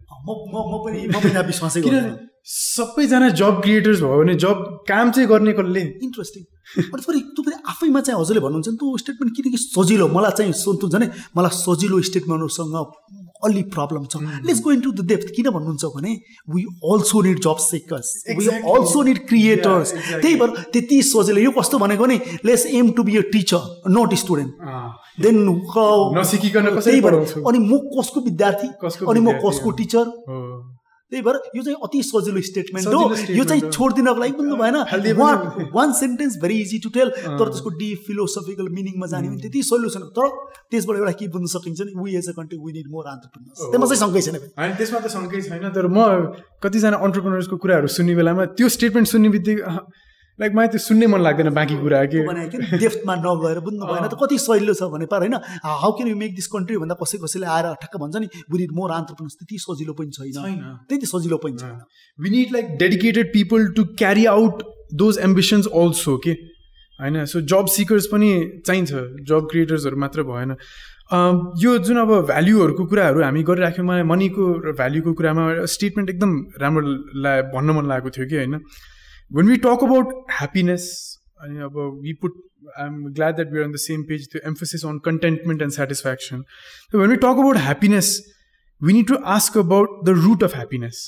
किनभने सबैजना जब क्रिएटर्स भयो भने जब काम चाहिँ गर्ने कसले? इन्ट्रेस्टिङ फेरि फेरि आफैमा चाहिँ हजुरले भन्नुहुन्छ नि त्यो स्टेटमेन्ट किनकि सजिलो मलाई चाहिँ सोध्नु झन् मलाई सजिलो स्टेटमेन्टहरूसँग अलि प्रब्लम छ. Let's go into the depth किन भन्नुहुन्छ भने we also need job seekers we also need creators त्यही भएर त्यति सजिलो यो कस्तो भनेको नि let's aim to be a teacher not student then त्यही भएर अनि म कसको विद्यार्थी? अनि म कसको टिचर त्यही भएर यो चाहिँ अति सजिलो स्टेटमेन्ट हो। यो चाहिँ छोडिदिनको लागि बुझ्नु भएन। One sentence very easy to tell तर त्यसको डिप फिलोसफिकल मिनिङमा जाने भने त्यति सोल्युसन तर त्यसबाट एउटा के बुझ्न सकिन्छ नि we as a country we need more entrepreneurs त्यसमा चाहिँ शङ्कै छैन होइन त्यसमा त शङ्कै छैन तर म कतिजना अन्टरप्रिनर्सको कुराहरू सुन्ने बेलामा त्यो स्टेटमेन्ट सुन्ने बित्तिकै लाइक मलाई त्यो सुन्नै मन लाग्दैन बाँकी कुरा के? डेफ्टमा नगएर बुझ्नु [laughs] भएन त कति सहिलो छ भने पर होइन? How can you make this country भन्दा कसै कसैले आएर ठक्क भन्छ नि वी निड मोर आन्टरप्रिनर्स त्यति सजिलो पनि छैन। त्यति सजिलो पनि छैन। We need like dedicated people to carry out those ambitions also के होइन? सो जब सिकर्स पनि चाहिन्छ। जब क्रिएटर्सहरू मात्र भएन। यो जुन अब भ्याल्युहरूको कुराहरू हामी गरिराख्यौँ मलाई मनीको र भ्याल्युको कुरामा स्टेटमेन्ट एकदम राम्रो ला भन्न मन लागेको थियो कि होइन? when we talk about happiness we put i'm glad that we're on the same page the emphasis on contentment and satisfaction so when we talk about happiness we need to ask about the root of happiness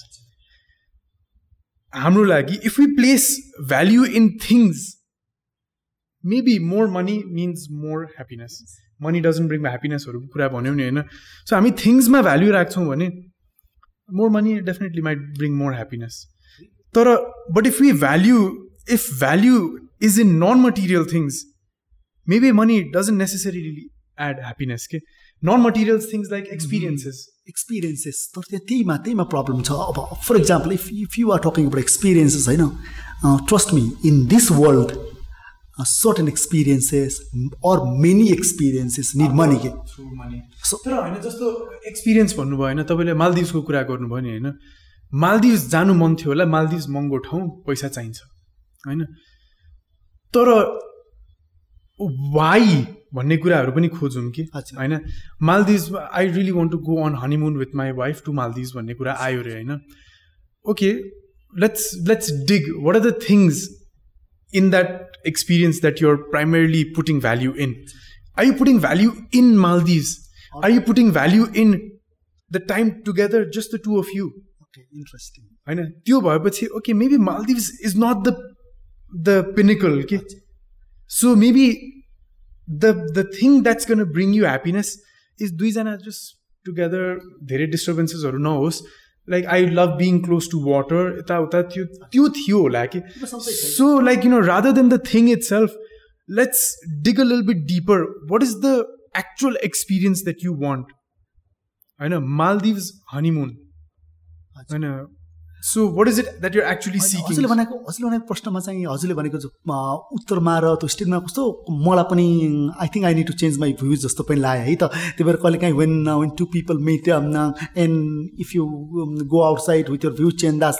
हाम्रो लागि if we place value in things maybe more money means more happiness money doesn't bring ह्याप्पिनेसहरूको कुरा भन्यौँ नि होइन so हामी थिङ्समा value राख्छौँ भने more money definitely might bring more happiness तर but if we value if value is in non material things maybe money doesn't necessarily add happiness के non material things like experiences experiences तर त्यहाँ त्यहीमा त्यहीमा problem छ अब for example if if you are talking about experiences होइन trust me in this world certain experiences or many experiences need money के तर होइन जस्तो एक्सपिरियन्स भन्नुभयो होइन तपाईँले मालदिभ्सको कुरा गर्नुभयो नि होइन? मालदिभ्स जानु मन थियो होला मालदिभ्स महँगो ठाउँ पैसा चाहिन्छ होइन? तर वाइ भन्ने कुराहरू पनि खोजौँ कि होइन? Maldives I really want to go on honeymoon with my wife to Maldives भन्ने कुरा आयो अरे होइन? Okay let's let's dig what are the things in that experience that you're primarily putting value in are you putting value in Maldives are you putting value in the time together just the two of you interesting होइन त्यो भएपछि okay maybe Maldives is not the the pinnacle के so maybe the the thing that's gonna bring you happiness is दुईजना just together धेरै डिस्टर्बेन्सेसहरू नहोस् like I love being close to water यताउता त्यो त्यो थियो होला कि so like you know rather than the thing itself let's dig a लिल bit deeper what is the actual experience that you want होइन मालदिभ्स हनीमुन होइन so what is it that you're actually seeking हजुरले भनेको हजुरले भनेको प्रश्नमा चाहिँ हजुरले भनेको उत्तरमा र त्यो स्टेटमा कस्तो मलाई पनि I think I need to change my views जस्तो पनि लाग्यो है त। त्यही भएर कहिले काहीँ when when two people meet and if you go outside with your view change that's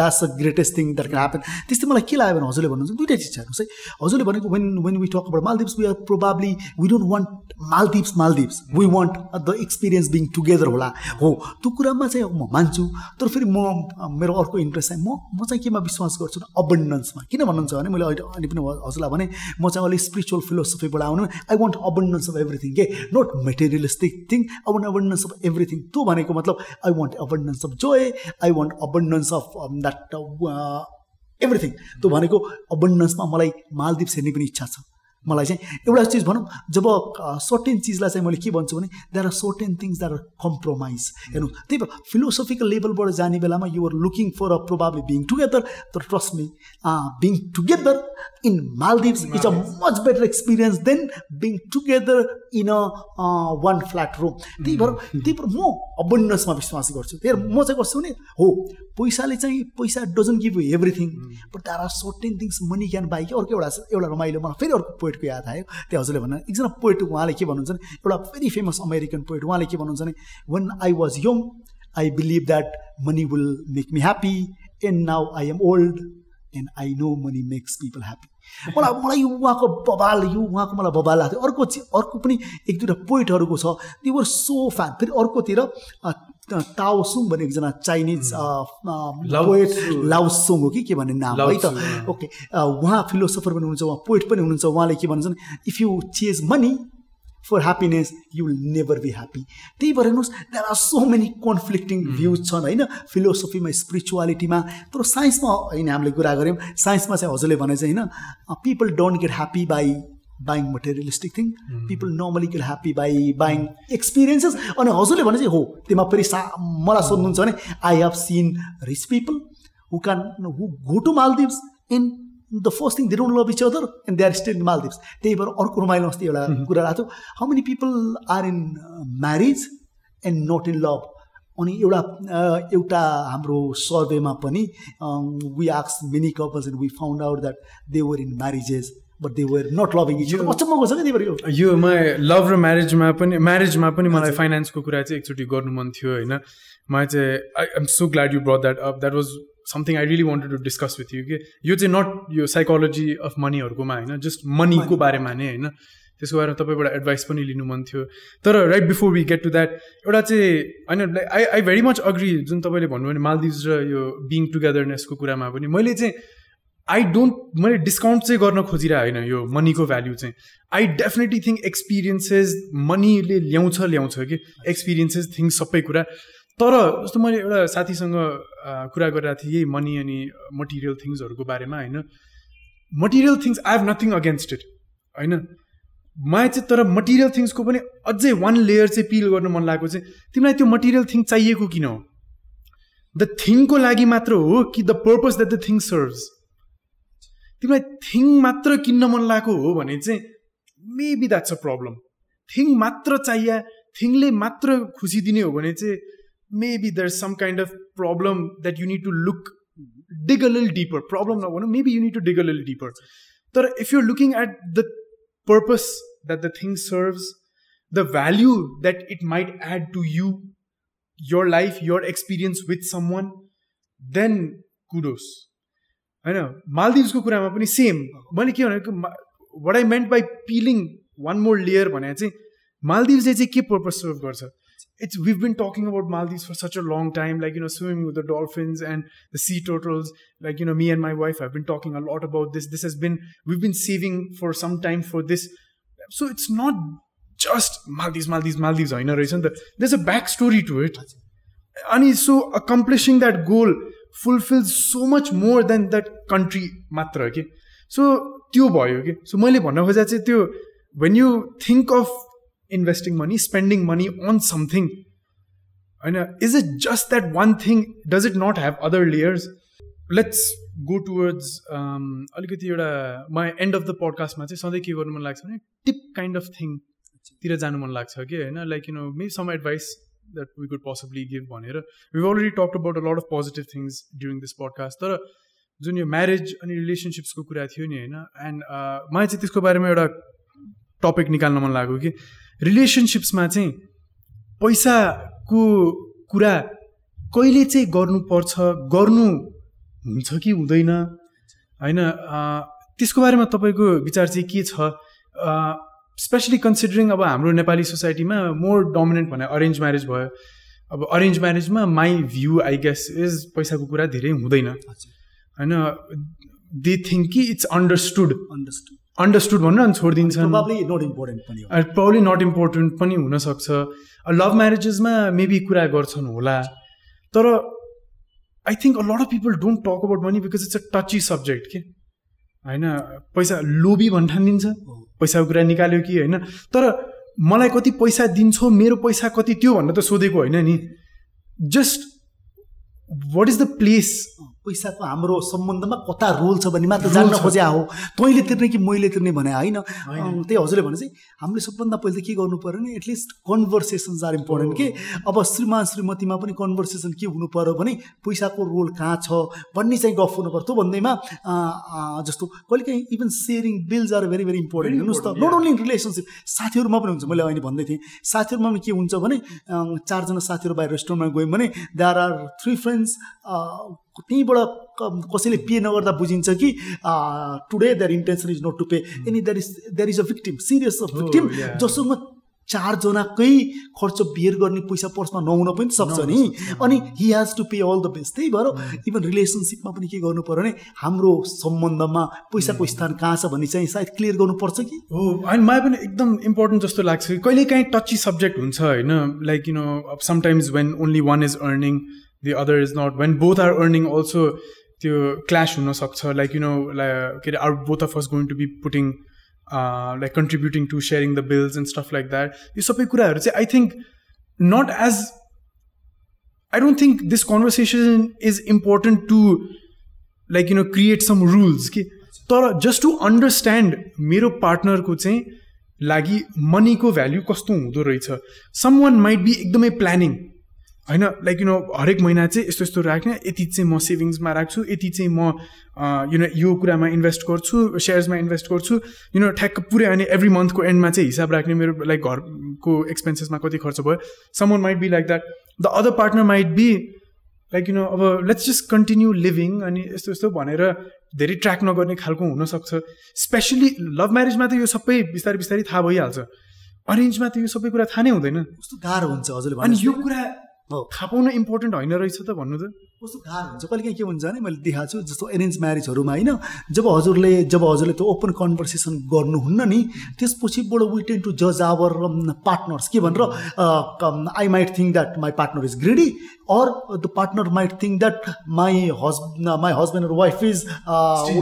that's the greatest thing that can happen त्यस्तै मलाई के लाग्यो भने हजुरले भन्नुहुन्छ दुइटै चिज हेर्नुहोस् है। हजुरले भनेको when when we talk about Maldives we are probably we don't want Maldives Maldives we want the experience being together होला। हो त्यो कुरामा चाहिँ म मान्छु। तर फेरि म मेरो अर्को इन्ट्रेस्ट चाहिँ म म चाहिँ केमा विश्वास गर्छु अबन्डन्समा किन भन्नुहुन्छ भने मैले अहिले अहिले पनि हजुरलाई भने म चाहिँ अलिक स्पिरिचुअल फिलोसफीबाट आउनु I want abundance of everything के not materialistic thing I want abundance of everything त्यो भनेको मतलब I want abundance of joy I want abundance of that everything त्यो भनेको अबन्डन्समा मलाई मालदिप्स हेर्ने पनि इच्छा छ। मलाई चाहिँ एउटा चिज भनौँ जब सर्टेन चिजलाई चाहिँ मैले के भन्छु भने there are certain things that are compromise हेर्नु त्यही भएर फिलोसफिकल लेभलबाट जाने बेलामा you're looking for a probably being together तर trust me being together in Maldives it's a much better experience than being together in a one flat room त्यही भएर त्यही भएर म अबन्डन्समा विश्वास गर्छु त्यही भएर म चाहिँ कस्तो भने हो पैसाले चाहिँ पैसा doesn't give you everything but there are certain things money can buy कि अर्को एउटा एउटा रमाइलो मलाई फेरि अर्को पोइटको याद आयो त्यो हजुरले भन्नु एकजना पोइट उहाँले के भन्नुहुन्छ भने एउटा भेरी फेमस अमेरिकन पोइट उहाँले के भन्नुहुन्छ भने when I was young I believe that money will make me happy and now I am old and I know money makes people happy मलाई मलाई यो उहाँको बबाल यो उहाँको मलाई बबाल लाग्थ्यो। अर्को अर्को पनि एक दुईवटा पोइटहरूको छ। त्यो वर सो फ्यान फेरि अर्कोतिर ताओसुङ भन्ने एकजना चाइनिज पोइट लाउसोङ हो कि के भन्ने नाम है त? ओके उहाँ फिलोसफर पनि हुनुहुन्छ उहाँ पोइट पनि हुनुहुन्छ। उहाँले के भन्नुहुन्छ if you chase money for happiness you will never be happy त्यही भएर हेर्नुहोस् there are so many conflicting views छन् होइन? फिलोसफीमा स्पिरिचुअलिटीमा तर साइन्समा होइन हामीले कुरा गऱ्यौँ साइन्समा चाहिँ हजुरले भने चाहिँ होइन people don't get happy by buying materialistic thing people normally get happy by buying experiences अनि हजुरले भने चाहिँ हो त्यसमा फेरि सा मलाई सोध्नुहुन्छ भने I have seen rich people who can who go to Maldives in the first thing they don't love each other and they are still Maldives त्यही भएर अर्को रमाइलो अस्ति एउटा कुरा आएको थियो how many people are in marriage and not in love अनि एउटा एउटा हाम्रो सर्वेमा पनि we आक्स many couples and we found out that they were in marriages but they were not loving each अचम्मको छ क्या त्यही भएर यो म लभ र म्यारेजमा पनि म्यारेजमा पनि मलाई फाइनेन्सको कुरा चाहिँ एकचोटि गर्नु मन थियो होइन मलाई चाहिँ I am so glad you brought that up that was something I really wanted to discuss with you कि यो चाहिँ नट यो साइकोलोजी अफ मनीहरूकोमा होइन जस्ट मनीको बारेमा नै होइन। त्यसको बारेमा तपाईँबाट एडभाइस पनि लिनु मन थियो। तर right before we get to that एउटा चाहिँ होइन I I very much agree जुन तपाईँले भन्नुभयो भने मालदिभ्स र यो बिङ टुगेदरनेसको कुरामा पनि। मैले चाहिँ आई डोन्ट मैले डिस्काउन्ट चाहिँ गर्न खोजिरहेको होइन यो मनीको भ्याल्यु चाहिँ। आई डेफिनेटली थिङ्क एक्सपिरियन्सेस मनीले ल्याउँछ ल्याउँछ कि एक्सपिरियन्सेस थिङ्स सबै कुरा। तर जस्तो मैले एउटा साथीसँग कुरा गरिरहेको थिएँ मनी अनि मटेरियल थिङ्सहरूको बारेमा होइन? Material things I have nothing against it होइन? मलाई चाहिँ तर मटेरियल थिङ्सको पनि अझै वान लेयर चाहिँ पिल गर्नु मन लागेको चाहिँ तिमीलाई त्यो मटेरियल थिङ चाहिएको किन हो? द थिङको लागि मात्र हो कि the purpose that the thing serves तिमीलाई थिङ मात्र किन्न मन लागेको हो भने चाहिँ maybe that's a problem thing मात्र चाहिए थिङले मात्र खुसी दिने हो भने चाहिँ maybe there's some kind of problem that you need to look dig a little deeper problem now maybe you need to dig a little deeper but if you're looking at the purpose that the thing serves the value that it might add to you your life your experience with someone then kudos I know Maldives ko kurama pani same मैले के भनेको what I meant by peeling one more layer भने चाहिँ मालदिभ्सले चाहिँ के purpose serve गर्छ it's we've been talking about Maldives for such a long time, like you know, swimming with the dolphins and the sea turtles. Like you know, me and my wife have been talking a lot about this. This has been we've been saving for some time for this. So it's not just Maldives, Maldives, Maldives. I know, right? There's a backstory to it. And so accomplishing that goal fulfills so much more than that country matra. Okay, so त्यो भयो कि so मैले भन्न खोजेको चाहिँ त्यो when you think of investing money spending money on something होइन is it just that one thing does it not have other layers let's go towards अलिकति एउटा एन्ड अफ द पडकास्टमा चाहिँ सधैँ के गर्नु मन लाग्छ भने टिप काइन्ड अफ थिङतिर जानु मन लाग्छ कि होइन? Like you know may some advice that we could possibly give भनेर. We already talk about a lot of positive things during this podcast तर जुन यो म्यारेज अनि रिलेसनसिप्सको कुरा थियो नि होइन? एन्ड uh, मलाई चाहिँ त्यसको बारेमा एउटा टपिक निकाल्न मन लाग्यो कि रिलेसनसिप्समा चाहिँ पैसाको कुरा कहिले चाहिँ गर्नुपर्छ गर्नु हुन्छ कि हुँदैन? होइन त्यसको बारेमा तपाईँको विचार चाहिँ के छ? स्पेसली कन्सिडरिङ अब हाम्रो नेपाली सोसाइटीमा मोर डोमिनेन्ट भने अरेन्ज म्यारेज भयो। अब arrange म्यारेजमा my view I guess is पैसाको कुरा धेरै हुँदैन। होइन दे थिङ्क कि इट्स अन्डरस्टुड अन्डरस्टुड अन्डरस्टुड भन्नु अनि छोडिदिन्छन्। नट इम्पोर्टेन्ट पनि प्रब्ली नट इम्पोर्टेन्ट पनि हुनसक्छ। लभ म्यारेजेसमा मेबी कुरा गर्छन् होला। तर I think a lot of people don't talk about money because it's a touchy subject के? होइन पैसा लोभी भन् ठानिदिन्छ पैसाको कुरा निकाल्यो कि होइन? तर मलाई कति पैसा दिन्छौ मेरो पैसा कति त्यो भनेर त सोधेको होइन नि। Just what is the place पैसाको हाम्रो सम्बन्धमा कता रोल छ भन्ने मात्र जान्न खोज्या हो तैँले तिर्ने कि मैले तिर्ने भने होइन? त्यही हजुरले भने चाहिँ हामीले सबभन्दा पहिले के गर्नु पऱ्यो भने एटलिस्ट कन्भर्सेसन्स आर इम्पोर्टेन्ट के? अब श्रीमान श्रीमतीमा पनि कन्भर्सेसन के हुनु पऱ्यो भने पैसाको रोल कहाँ छ भन्ने चाहिँ गफ हुनु पऱ्यो। त्यो भन्दैमा जस्तो कहिले काहीँ even sharing bills are very very important हेर्नुहोस् त। नट ओन्ली इन रिलेसनसिप साथीहरूमा पनि हुन्छ। मैले अहिले भन्दै थिएँ साथीहरूमा पनि के हुन्छ भने चारजना साथीहरू बाहिर रेस्टुरेन्टमा गयौँ भने देयर आर थ्री फ्रेन्ड्स त्यहीँबाट कसैले पे नगर्दा बुझिन्छ कि today their intention is not to pay any there is there is a victim serious a victim जसोमा चारजनाकै खर्च बियर गर्ने पैसा पर्समा नहुन पनि सक्छ नि। अनि he has to pay all the best त्यही भएर इभन रिलेसनसिपमा पनि के गर्नु पऱ्यो भने हाम्रो सम्बन्धमा पैसाको स्थान कहाँ छ भन्ने चाहिँ सायद क्लियर गर्नुपर्छ कि। हो अनि मलाई पनि एकदम इम्पोर्टेन्ट जस्तो लाग्छ कहिले काहीँ टची सब्जेक्ट हुन्छ होइन? Like you know sometimes when only one is earning the other is not when both are earning also त्यो क्ल्यास हुनसक्छ. लाइक यु नो लाइक के अरे are both of us going to be putting like contributing to sharing the bills and stuff like that यो सबै कुराहरू चाहिँ I think not as I don't think this conversation is important to like you know create some rules कि तर just to understand मेरो पार्टनरको चाहिँ लागि मनीको भ्याल्यु कस्तो हुँदो रहेछ. सम वान माइट बी एकदमै प्लानिङ होइन लाइक यु नो हरेक महिना चाहिँ यस्तो यस्तो राख्ने यति चाहिँ म सेभिङ्समा राख्छु यति चाहिँ म यु नो यो कुरामा इन्भेस्ट गर्छु सेयर्समा इन्भेस्ट गर्छु। यु नो ठ्याक्क पुरै अनि एभ्री मन्थको एन्डमा चाहिँ हिसाब राख्ने मेरो लाइक घरको एक्सपेन्सेसमा कति खर्च भयो। Someone might be like that the other partner might be like you know अब लेट्स जस्ट कन्टिन्यू लिभिङ अनि यस्तो यस्तो भनेर धेरै ट्र्याक नगर्ने खालको हुनसक्छ। स्पेसली लभ म्यारेजमा त यो सबै बिस्तारै बिस्तारै थाहा भइहाल्छ। अरेन्जमा त यो सबै कुरा थाहा नै हुँदैन। कस्तो गाह्रो हुन्छ हजुरले अनि यो कुरा थाहा पाउन इम्पोर्टेन्ट होइन रहेछ त भन्नु त। कस्तो गाह्रो हुन्छ। कहिले काहीँ के हुन्छ भने मैले देखाएको छु जस्तो एरेन्ज म्यारेजहरूमा होइन जब हजुरले जब हजुरले त्यो ओपन कन्भर्सेसन गर्नुहुन्न नि त्यसपछिबाट वी टेन टु जज आवर पार्टनर्स के भनेर I might think that my partner is greedy or the partner might think that my has my husband wife is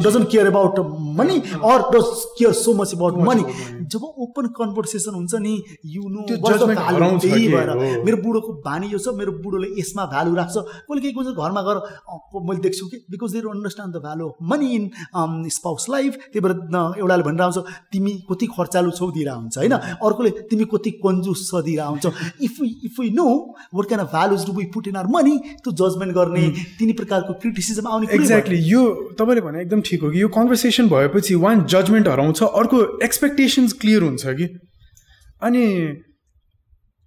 doesn't care about money or does care so much about money जब open conversation हुन्छ नि you know त्यही भएर मेरो बुढोको बानी यो छ मेरो बुढोले यसमा भ्यालु राख्छ। कहिले केही कुछ घरमा गएर मैले देख्छु कि because they understand the value of money in spouse life त्यही भएर एउटाले भनिरह हुन्छ तिमी कति खर्चालु छौ दिइरह हुन्छ होइन? अर्कोले तिमी कति कन्जुस छ दिइरह हुन्छ if if you know what can values do we put in our money त्यो जजमेन्ट गर्ने तिनी प्रकारको क्रिटिसिजम आउने एक्ज्याक्टली यो तपाईँले भने एकदम ठिक हो कि यो कन्भर्सेसन भएपछि वान जजमेन्ट हराउँछ अर्को एक्सपेक्टेसन्स क्लियर हुन्छ कि। अनि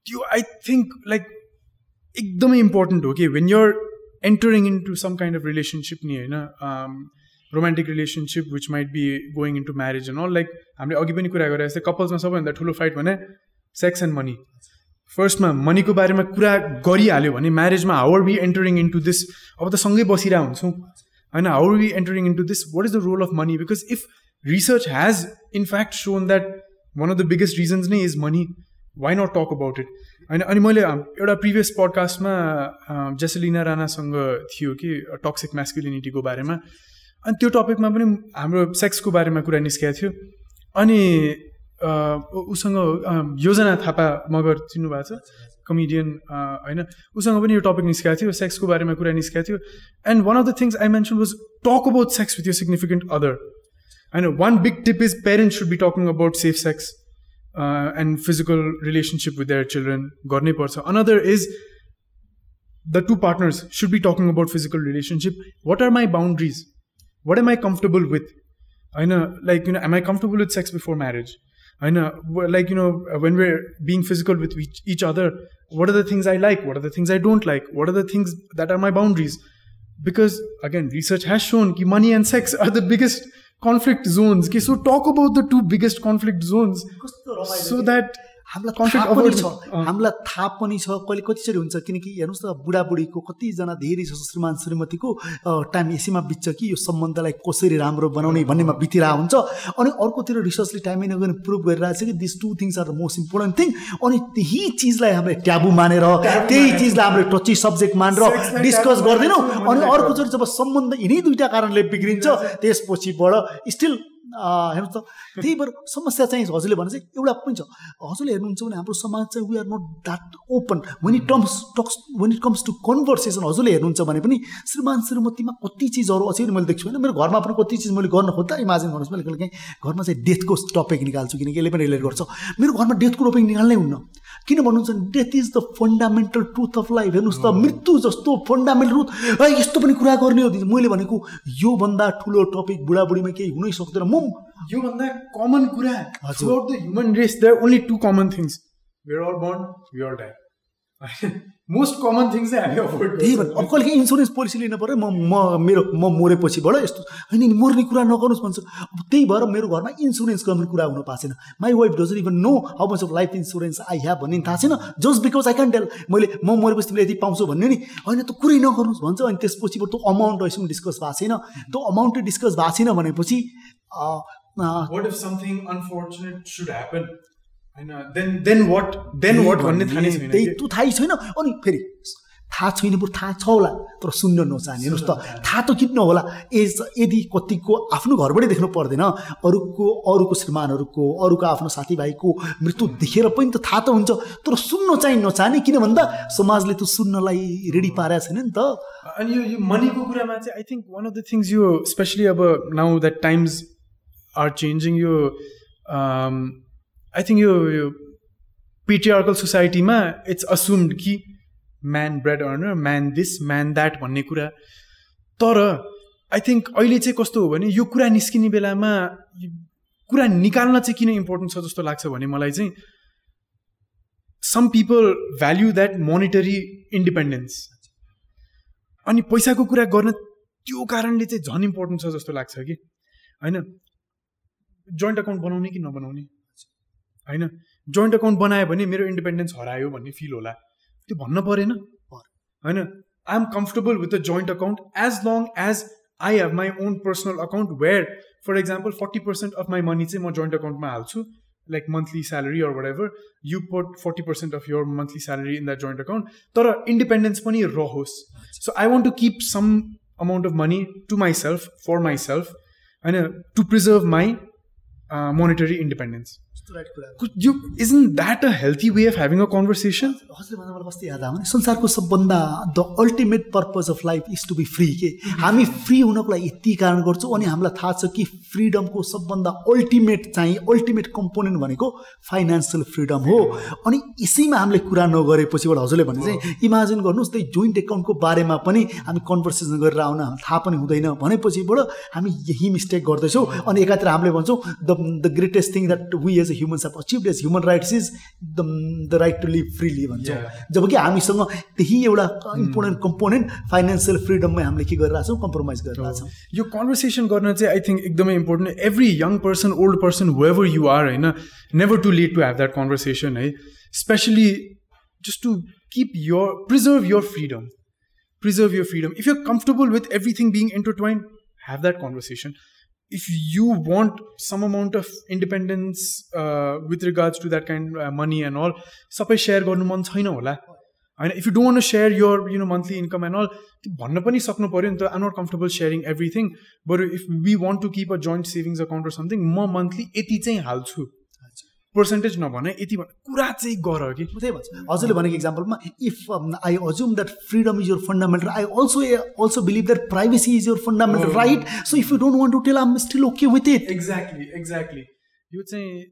त्यो आई थिङ्क लाइक एकदमै इम्पोर्टेन्ट हो कि when your entering into some kind of relationship नि होइन romantic relationship which might be going into marriage and all like हामीले अघि पनि कुरा गरेर जस्तै कपल्समा सबैभन्दा ठुलो फाइट भने सेक्स एन्ड मनी फर्स्टमा मनीको बारेमा कुरा गरिहाल्यो भने म्यारेजमा however be entering into this अब त सँगै बसिरहेको हुन्छौँ। होइन however be entering into this what is the role of money because if research has in fact shown that one of the biggest reasons नै is money why not talk about it होइन अनि मैले एउटा previous पडकास्टमा जेसलिना राणासँग थियो कि toxic म्यास्कुलिनिटीको बारेमा। अनि त्यो टपिकमा पनि हाम्रो सेक्सको बारेमा कुरा निस्केको थियो। अनि उसँग योजना थापा मगर चिन्नु भएको छ कमेडियन होइन। उसँग पनि यो टपिक निस्केको थियो सेक्सको बारेमा कुरा निस्केको थियो। And one of the things I mention was talk about sex with your significant other होइन one big tip is parents should be talking about safe sex and physical relationship with their children गर्नै पर्छ। Another is the two partners should be talking about physical relationship what are my boundaries what am I comfortable with होइन like you know am I comfortable with sex before marriage I know, like, you know, when we're being physical with each, each other, what are the things I like? What are the things I don't like? What are the things that are my boundaries? Because again, research has shown that money and sex are the biggest conflict zones. Okay, so talk about the two biggest conflict zones so that हामीलाई थाहा पनि छ। हामीलाई थाहा पनि छ। कहिले कतिचोटि हुन्छ? किनकि हेर्नुहोस् त बुढाबुढीको कतिजना धेरै जस्तो श्रीमान श्रीमतीको टाइम यसैमा बित्छ कि यो सम्बन्धलाई कसरी राम्रो बनाउने भन्नेमा बितिरहेको हुन्छ। अनि अर्कोतिर रिसर्चले टाइमै नगर्ने प्रुभ गरिरहेको छ कि this two things are the most important thing अनि त्यही चिजलाई हामीले ट्याबु मानेर त्यही चिजलाई हामीले टची सब्जेक्ट मानेर डिस्कस गर्दैनौँ। अनि अर्कोचोटि जब सम्बन्ध यिनै दुइटा कारणले बिग्रिन्छ त्यसपछिबाट स्टिल हेर्नुहोस् त त्यही भएर समस्या चाहिँ हजुरले भने चाहिँ एउटा पनि छ। हजुरले हेर्नुहुन्छ भने हाम्रो समाज चाहिँ we are not that open when it turns talks when it comes to conversation हजुरले हेर्नुहुन्छ भने पनि श्रीमान श्रीमतीमा कति चिजहरू अझै मैले देख्छु होइन। मेरो घरमा पनि कति चिज मैले गर्न खोज्दा इमाजिन गर्नुहोस् मैले कहिले काहीँ घरमा चाहिँ डेथको टपिक निकाल्छु किनकि यसले पनि रिलेट गर्छ। मेरो घरमा डेथको टपिक निकाल्नै हुन्न। किन भन्नुहुन्छ भने death is the fundamental truth of life हेर्नुहोस् त मृत्यु जस्तो फन्डामेन्टल ट्रुथ यस्तो पनि कुरा गर्ने हो। मैले भनेको योभन्दा ठुलो टपिक बुढाबुढीमा केही हुनै सक्दैन। म योभन्दा कमन कुरा हजुर। The human race there only two common things where all born we are die most common thing चाहिँ हामी अफोर्ड त्यही भएर अब कहिले इन्सुरेन्स पोलिसी लिनु पऱ्यो म म मेरो म मरेपछिबाट यस्तो। होइन नि मर्ने कुरा नगर्नुहोस् भन्छ। अब त्यही भएर मेरो घरमा इन्सुरेन्स गर्ने कुरा हुन पाएको छैन my wife doesn't even know how much of life insurance I have भन्ने थाहा छैन। Just because I can tell मैले म मरेपछि तिमीले यति पाउँछु भन्ने नि। होइन त कुरै नगर्नुहोस् भन्छ। अनि त्यसपछि त्यो अमाउन्ट रहेछ डिस्कस भएको छैन। त्यो अमाउन्ट डिस्कस भएको छैन भनेपछि What if something unfortunate should happen? होइन then then what then what भन्ने थाहा नै छैन त्यही त्यो थाहै छैन। अनि फेरि थाहा छैन बरु थाहा छ होला तर सुन्न नचाहने हेर्नुहोस् त थाहा त किन होला? एज यदि कतिको आफ्नो घरबाटै देख्नु पर्दैन अरूको अरूको श्रीमानहरूको अरूको आफ्नो साथीभाइको मृत्यु देखेर पनि त थाहा त हुन्छ तर सुन्न चाहिँ नचाहने किन भन्दा समाजले त सुन्नलाई रेडी पारेको छैन नि त। अनि यो यो मनीको कुरामा चाहिँ I think one of the things यो स्पेसली अब now that times are changing यो आई थिङ्क यो यो पिटिआर्कल सोसाइटीमा इट्स असुम्ड कि man bread earner man this man that भन्ने कुरा. तर आई थिङ्क अहिले चाहिँ कस्तो हो भने यो कुरा निस्किने बेलामा कुरा निकाल्न चाहिँ किन इम्पोर्टेन्ट छ जस्तो लाग्छ भने मलाई चाहिँ some people value that monetary independence अनि पैसाको कुरा गर्न त्यो कारणले चाहिँ झन् इम्पोर्टेन्ट छ जस्तो लाग्छ कि होइन? जोइन्ट अकाउन्ट बनाउने कि नबनाउने? होइन। जोइन्ट अकाउन्ट बनायो भने मेरो इन्डिपेन्डेन्स हरायो भन्ने फिल होला। त्यो भन्न परेन। होइन। I am comfortable with the joint account as long as I have my own personal account where for example forty percent of my money चाहिँ म जोइन्ट अकाउन्टमा हाल्छु। Like monthly salary or whatever you put forty percent of your monthly salary in that joint account तर independence पनि रहोस्। So I want to keep some amount of money to myself for myself होइन to preserve my monetary independence यो isn't that a healthy way of having a conversation हजुर भन्दा मलाई कस्तो याद आयो संसारको सबभन्दा the ultimate purpose of life is to be free के? हामी फ्री हुनको लागि यति कारण गर्छौँ अनि हामीलाई थाहा छ कि फ्रिडमको सबभन्दा अल्टिमेट चाहिँ अल्टिमेट कम्पोनेन्ट भनेको फाइनेन्सियल फ्रिडम हो। अनि यसैमा हामीले कुरा नगरेपछिबाट हजुरले भने चाहिँ इमेजिन गर्नुहोस् त्यही जोइन्ट एकाउन्टको बारेमा पनि हामी कन्भर्सेसन गरेर आउन थाहा पनि हुँदैन भनेपछिबाट हामी यही मिस्टेक गर्दैछौँ। अनि एकातिर हामीले भन्छौँ the the greatest thing that we as a humans have achieve as human rights is the the right to live freely भन्छौँ जब कि हामीसँग त्यही एउटा इम्पोर्टेन्ट कम्पोनेन्ट फाइनेन्सियल फ्रिडममै हामीले के गरिरहेको छौँ कम्प्रोमाइज गरिरहेको छौँ यो कन्भर्सेसन गर्न चाहिँ आई थिङ्क एकदमै important every young person old person whatever you are होइन never to lead to have that conversation है. Especially just to keep your preserve your freedom preserve your freedom if you're comfortable with everything being intertwined have that conversation. If you want some amount of independence uh, with regards to that kind of uh, money and all सबै share गर्नु मन छैन होला। होइन if you don't want share your you know monthly income and all त्यो भन्न पनि सक्नु पऱ्यो नि त। I'm not comfortable sharing everything बरु if we want to keep a joint savings account or something म मन्थली यति चाहिँ हाल्छु। पर्सेन्टेज नभने यति कुरा चाहिँ गर कि? त्यही भन्छ। हजुरले भनेको इक्जाम्पलमा if I assume that freedom is your fundamental I also also believe that privacy is your fundamental right so if you don't want to tell I'm still okay with it exactly exactly यो चाहिँ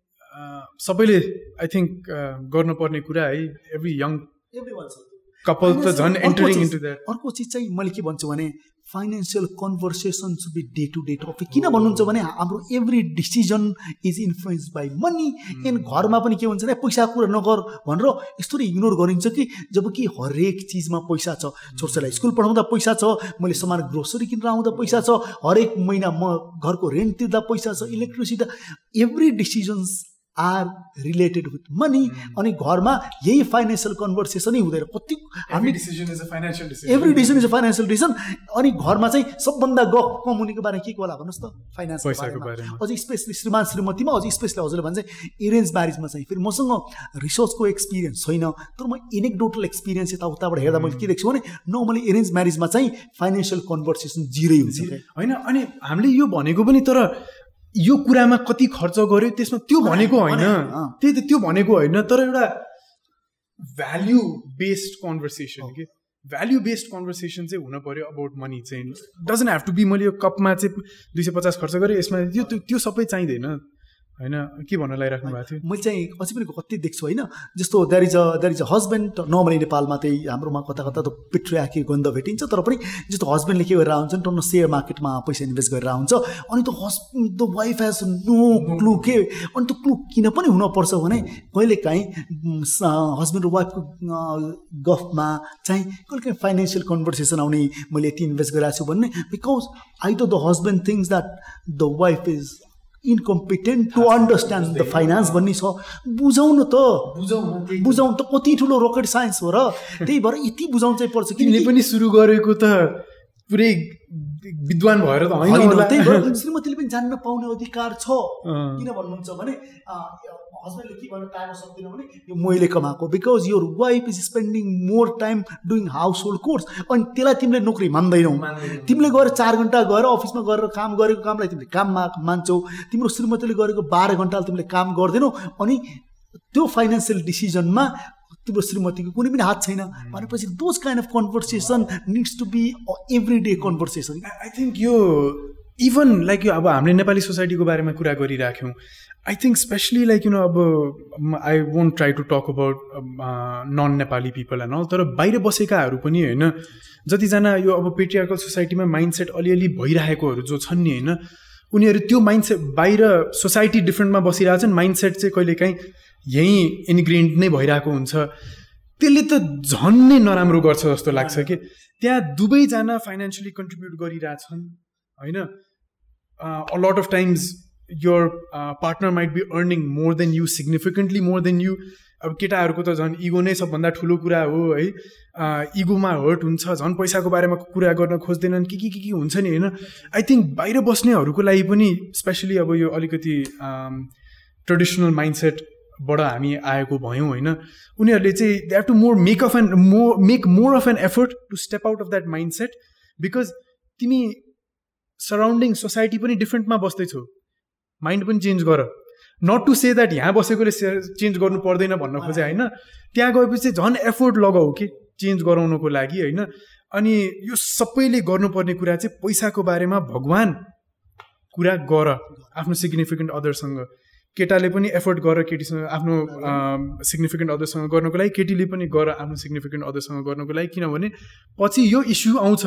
सबैले I think गर्नुपर्ने कुरा है every young कपाल त झन् entering into that अर्को चिज चाहिँ मैले के भन्छु भने financial conversation should be day to day topic किन भन्नुहुन्छ भने हाम्रो every decision is influence by money and घरमा पनि के हुन्छ भने पैसा कुरा नगर भनेर यस्तो इग्नोर गरिन्छ कि जब कि हरेक चिजमा पैसा छ। छोराछोरीलाई स्कुल पढाउँदा पैसा छ मैले सामान ग्रोसरी किनेर आउँदा पैसा छ हरेक महिना म घरको रेन्ट तिर्दा पैसा छ electricity every decisions are related with money अनि घरमा यही फाइनेन्सियल कन्भर्सेसनै हुँदैन। कति हामी decision is a financial every decision is a financial decision अनि घरमा चाहिँ सबभन्दा गफ कमुनीको बारेमा के को होला भन्नुहोस् त? फाइनेन्स अझ स्पेसली श्रीमान श्रीमतीमा अझ स्पेसली हजुरले भन्छ इरेन्ज म्यारिजमा चाहिँ। फेरि मसँग रिसर्चको एक्सपिरियन्स छैन। तर म इनेक्डोटल एक्सपिरियन्स यताउताबाट हेर्दा मैले के देख्छु भने नर्मली इरेन्ज म्यारिजमा चाहिँ फाइनेन्सियल कन्भर्सेसन जिरै हुन्छ। होइन अनि हामीले यो भनेको पनि तर यो कुरामा कति खर्च गर्यो त्यसमा त्यो भनेको होइन। त्यही त त्यो भनेको होइन तर एउटा भ्याल्यु बेस्ड कन्भर्सेसन के? भ्याल्यु बेस्ड कन्भर्सेसन चाहिँ हुन पर्यो अबाउट मनी चाहिँ। डजन्ट ह्याभ टु बी मैले यो कपमा चाहिँ दुई सय पचास खर्च गरेँ यसमा त्यो- त्यो सबै चाहिँदैन। होइन? के भन्न लगाइराख्नु भएको थियो? मैले चाहिँ अझै पनि कति देख्छु होइन? जस्तो that is a that is a husband normally नेपालमा त्यही हाम्रोमा कता कता त पिट्रियाकी गन्ध भेटिन्छ तर पनि जस्तो हस्बेन्डले के गरेर हुन्छ टन्न सेयर मार्केटमा पैसा इन्भेस्ट गरेर हुन्छ अनि त हस् the wife has no clue के अनि त्यो क्लु किन पनि हुनपर्छ भने कहिलेकाहीँ हस्बेन्ड र वाइफको गफमा चाहिँ कहिलेकाहीँ फाइनेन्सियल कन्भर्सेसन आउने मैले यति इन्भेस्ट गरिरहेको छु भन्ने because I the the husband thinks that the wife is incompetent to understand the finance भन्ने छ। बुझाउनु त। बुझाउनु त कति ठुलो रकेट साइन्स हो र [laughs] त्यही भएर यति बुझाउनु चाहिँ पर्छ किनकि पनि सुरु गरेको त पुरै विद्वान भएर त होइन त्यही भएर [laughs] श्रीमतीले पनि जान्न पाउने अधिकार छ। किन भन्नुहुन्छ भने हस्बेन्डले के भन्न टाइम सक्दिनँ भने यो मैले कमाएको because your wife is spending more time doing household chores अनि त्यसलाई तिमीले नोकरी मान्दैनौ। तिमीले गएर चार घन्टा गएर अफिसमा गएर काम गरेको कामलाई तिमीले काममा मान्छौ। तिम्रो श्रीमतीले गरेको बाह्र घन्टा तिमीले काम गर्दैनौ। अनि त्यो फाइनेन्सियल डिसिजनमा तिम्रो श्रीमतीको कुनै पनि हात छैन। भनेपछि those kind of conversation needs to be every day conversation I think यो इभन लाइक यो अब हामीले नेपाली सोसाइटीको बारेमा कुरा गरिराख्यौँ। I think especially like you know अब I won't try to talk about non Nepali people and all तर बाहिर बसेकाहरू पनि होइन जतिजना यो अब पेट्रियार्कल सोसाइटीमा माइन्डसेट अलिअलि भइरहेकोहरू जो छन् नि होइन उनीहरू त्यो माइन्डसेट बाहिर सोसाइटी डिफ्रेन्टमा बसिरहेछन् माइन्डसेट चाहिँ कहिलेकाहीँ यहीँ इन्ग्रेन्ट नै भइरहेको हुन्छ। त्यसले त झन् नै नराम्रो गर्छ जस्तो लाग्छ कि। त्यहाँ दुवैजना फाइनेन्सियली कन्ट्रिब्युट गरिरहेछन् होइन। Lot of times your partner might be earning more than you significantly more than you अब केटाहरूको त झन् इगो नै सबभन्दा ठुलो कुरा हो है। इगोमा हर्ट हुन्छ झन् पैसाको बारेमा कुरा गर्न खोज्दैनन् के के के के हुन्छ नि होइन। आई थिङ्क बाहिर बस्नेहरूको लागि पनि स्पेसली अब यो अलिकति ट्रेडिसनल माइन्डसेटबाट हामी आएको भयौँ होइन। उनीहरूले चाहिँ they have to more make of an more make more of an effort to step out of that mindset because तिमी सराउन्डिङ सोसाइटी पनि डिफ्रेन्टमा बस्दैछौ। माइन्ड पनि चेन्ज गर। नट टु से द्याट यहाँ बसेकोले चेन्ज गर्नु पर्दैन भन्न खोजे होइन? त्यहाँ गएपछि झन् एफोर्ट लगाऊ कि चेन्ज गराउनको लागि होइन? अनि यो सबैले गर्नुपर्ने कुरा चाहिँ पैसाको बारेमा भगवान् कुरा गर आफ्नो सिग्निफिकेन्ट अदरसँग केटाले पनि एफोर्ट गर केटीसँग आफ्नो सिग्निफिकेन्ट अदरसँग गर्नको लागि केटीले पनि गर आफ्नो सिग्निफिकेन्ट अदरसँग गर्नको लागि। किनभने पछि यो इस्यु आउँछ।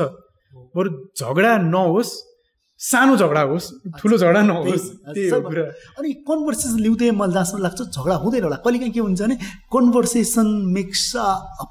बरु झगडा नहोस् सानो झगडा होस् ठुलो झगडा नहोस् अनि कन्भर्सेसन ल्याउँदै मलाई जहाँसम्म लाग्छ झगडा हुँदैन होला। कहिलेकाहीँ के हुन्छ भने conversation makes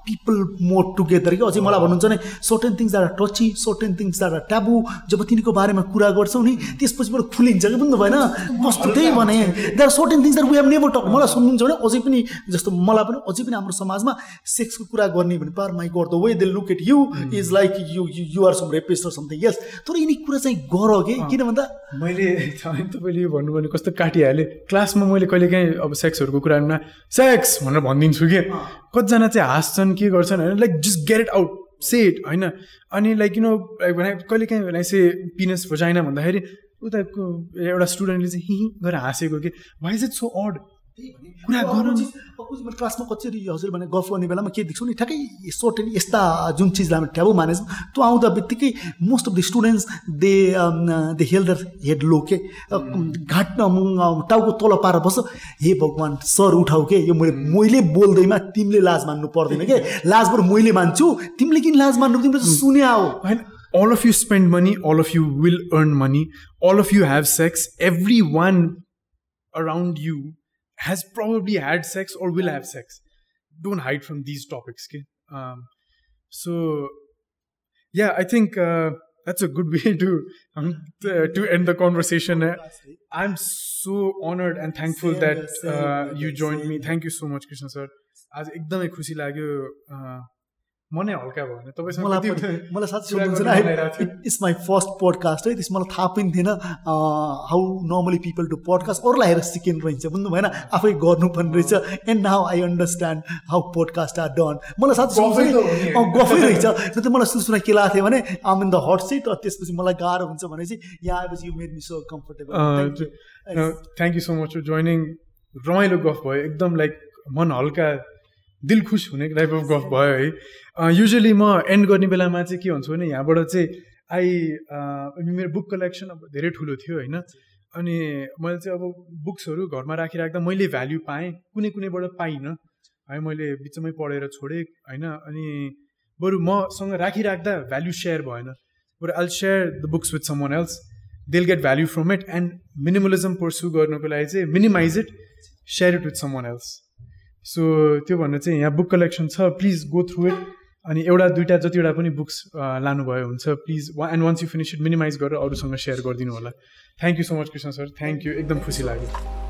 people more together कि अझै मलाई भन्नुहुन्छ भने certain things are touchy certain things are taboo जब तिनीको बारेमा कुरा गर्छौ नि त्यसपछिबाट खुलिन्छ कि बुझ्नु भएन कस्तो त्यही भने। That are certain things that we have never talk मलाई सुन्नुहुन्छ भने अझै पनि जस्तो मलाई पनि अझै पनि हाम्रो समाजमा सेक्सको कुरा गर्ने भने पार my god the way they look at you is like you you are some rapist something else तर यिनी कुरा चाहिँ गर कि किन भन्दा? मैले तपाईँ तपाईँले यो भन्नु भने कस्तो काटिहालेँ। क्लासमा मैले कहिलेकाहीँ अब सेक्सहरूको कुरामा सेक्स भनेर भनिदिन्छु कि? कतिजना चाहिँ हाँस्छन् के गर्छन् होइन like just get it out set होइन। अनि लाइक यु नो भने कहिलेकाहीँ भने चाहिँ पिनस भजाइन भन्दाखेरि उताको एउटा स्टुडेन्टले चाहिँ हिँ गरेर हाँसेको कि? भाइ इज इट सो अड कुरा गर। नि मैले क्लासमा कसरी हजुर भने गफ गर्ने बेलामा के देख्छु नि ठ्याक्कै सर्टेन यस्ता जुन चिजलाई हामी ट्याबु मानेछौँ त्यो आउँदा बित्तिकै most of the students they they held their head low के घाट टाउको तल पारेर बस्छ। हे भगवान् सर उठाउ के? यो मैले मैले बोल्दैमा तिमीले लाज मान्नु पर्दैन के? लाज बरु मैले मान्छु तिमीले किन लाज मान्नु तिमीले त सुन्या हो होइन all of you spend money all of you will earn money all of you have sex everyone around you has probably had sex or will have sex don't hide from these topics okay um, so yeah i think uh, that's a good [laughs] way to um, to to end the conversation Uh, i'm so honored and thankful Same that here, same uh, here, you joined me same thank you so much krishna sir आज एकदमै खुसी लाग्यो मनै हल्का भयो भने तपाईँसँग मलाई मलाई साँच्चै कुरा सोध्नुहुन्छ। इट्स माई फर्स्ट पोडकास्ट है त्यस मलाई थाहा पनि थिएन how normally people do podcast अरूलाई हेरेर सिकिनु रहेछ बुझ्नु भएन आफै गर्नुपर्ने रहेछ and now I understand how podcast are done मलाई साँच्चै गफै त हो नि। सोच्नु नि, अँ, गफै रहेछ। न त मलाई सुरुमा के लाग्थ्यो भने I'm in the hot seat त्यसपछि मलाई गाह्रो हुन्छ भने चाहिँ यहाँ आएपछि you made me so comfortable thank you so much for joining रमाइलो गफ भयो एकदम लाइक मन हल्का दिल खुस हुने टाइप अफ गफ भयो है। युजली म एन्ड गर्ने बेलामा चाहिँ के हुन्छ भने यहाँबाट चाहिँ आई मेरो बुक कलेक्सन अब धेरै ठुलो थियो होइन। अनि मैले चाहिँ अब बुक्सहरू घरमा राखिराख्दा मैले भ्याल्यु पाएँ कुनै कुनैबाट पाइनँ। है मैले बिचमै पढेर छोडेँ होइन। अनि बरु मसँग राखिराख्दा भ्याल्यु सेयर भएन। बरु I'll share the books with someone else they'll get value from it and minimalism pursue गर्नुको लागि चाहिँ minimize it share it with some else so त्यो भनेर चाहिँ यहाँ बुक कलेक्सन छ प्लिज गो थ्रु इट अनि एउटा दुइटा जतिवटा पनि बुक्स लानुभयो हुन्छ please and once you finish it minimize गरेर अरूसँग सेयर गरिदिनु होला। Thank you so much Krishna sir thank you एकदम खुसी लाग्यो।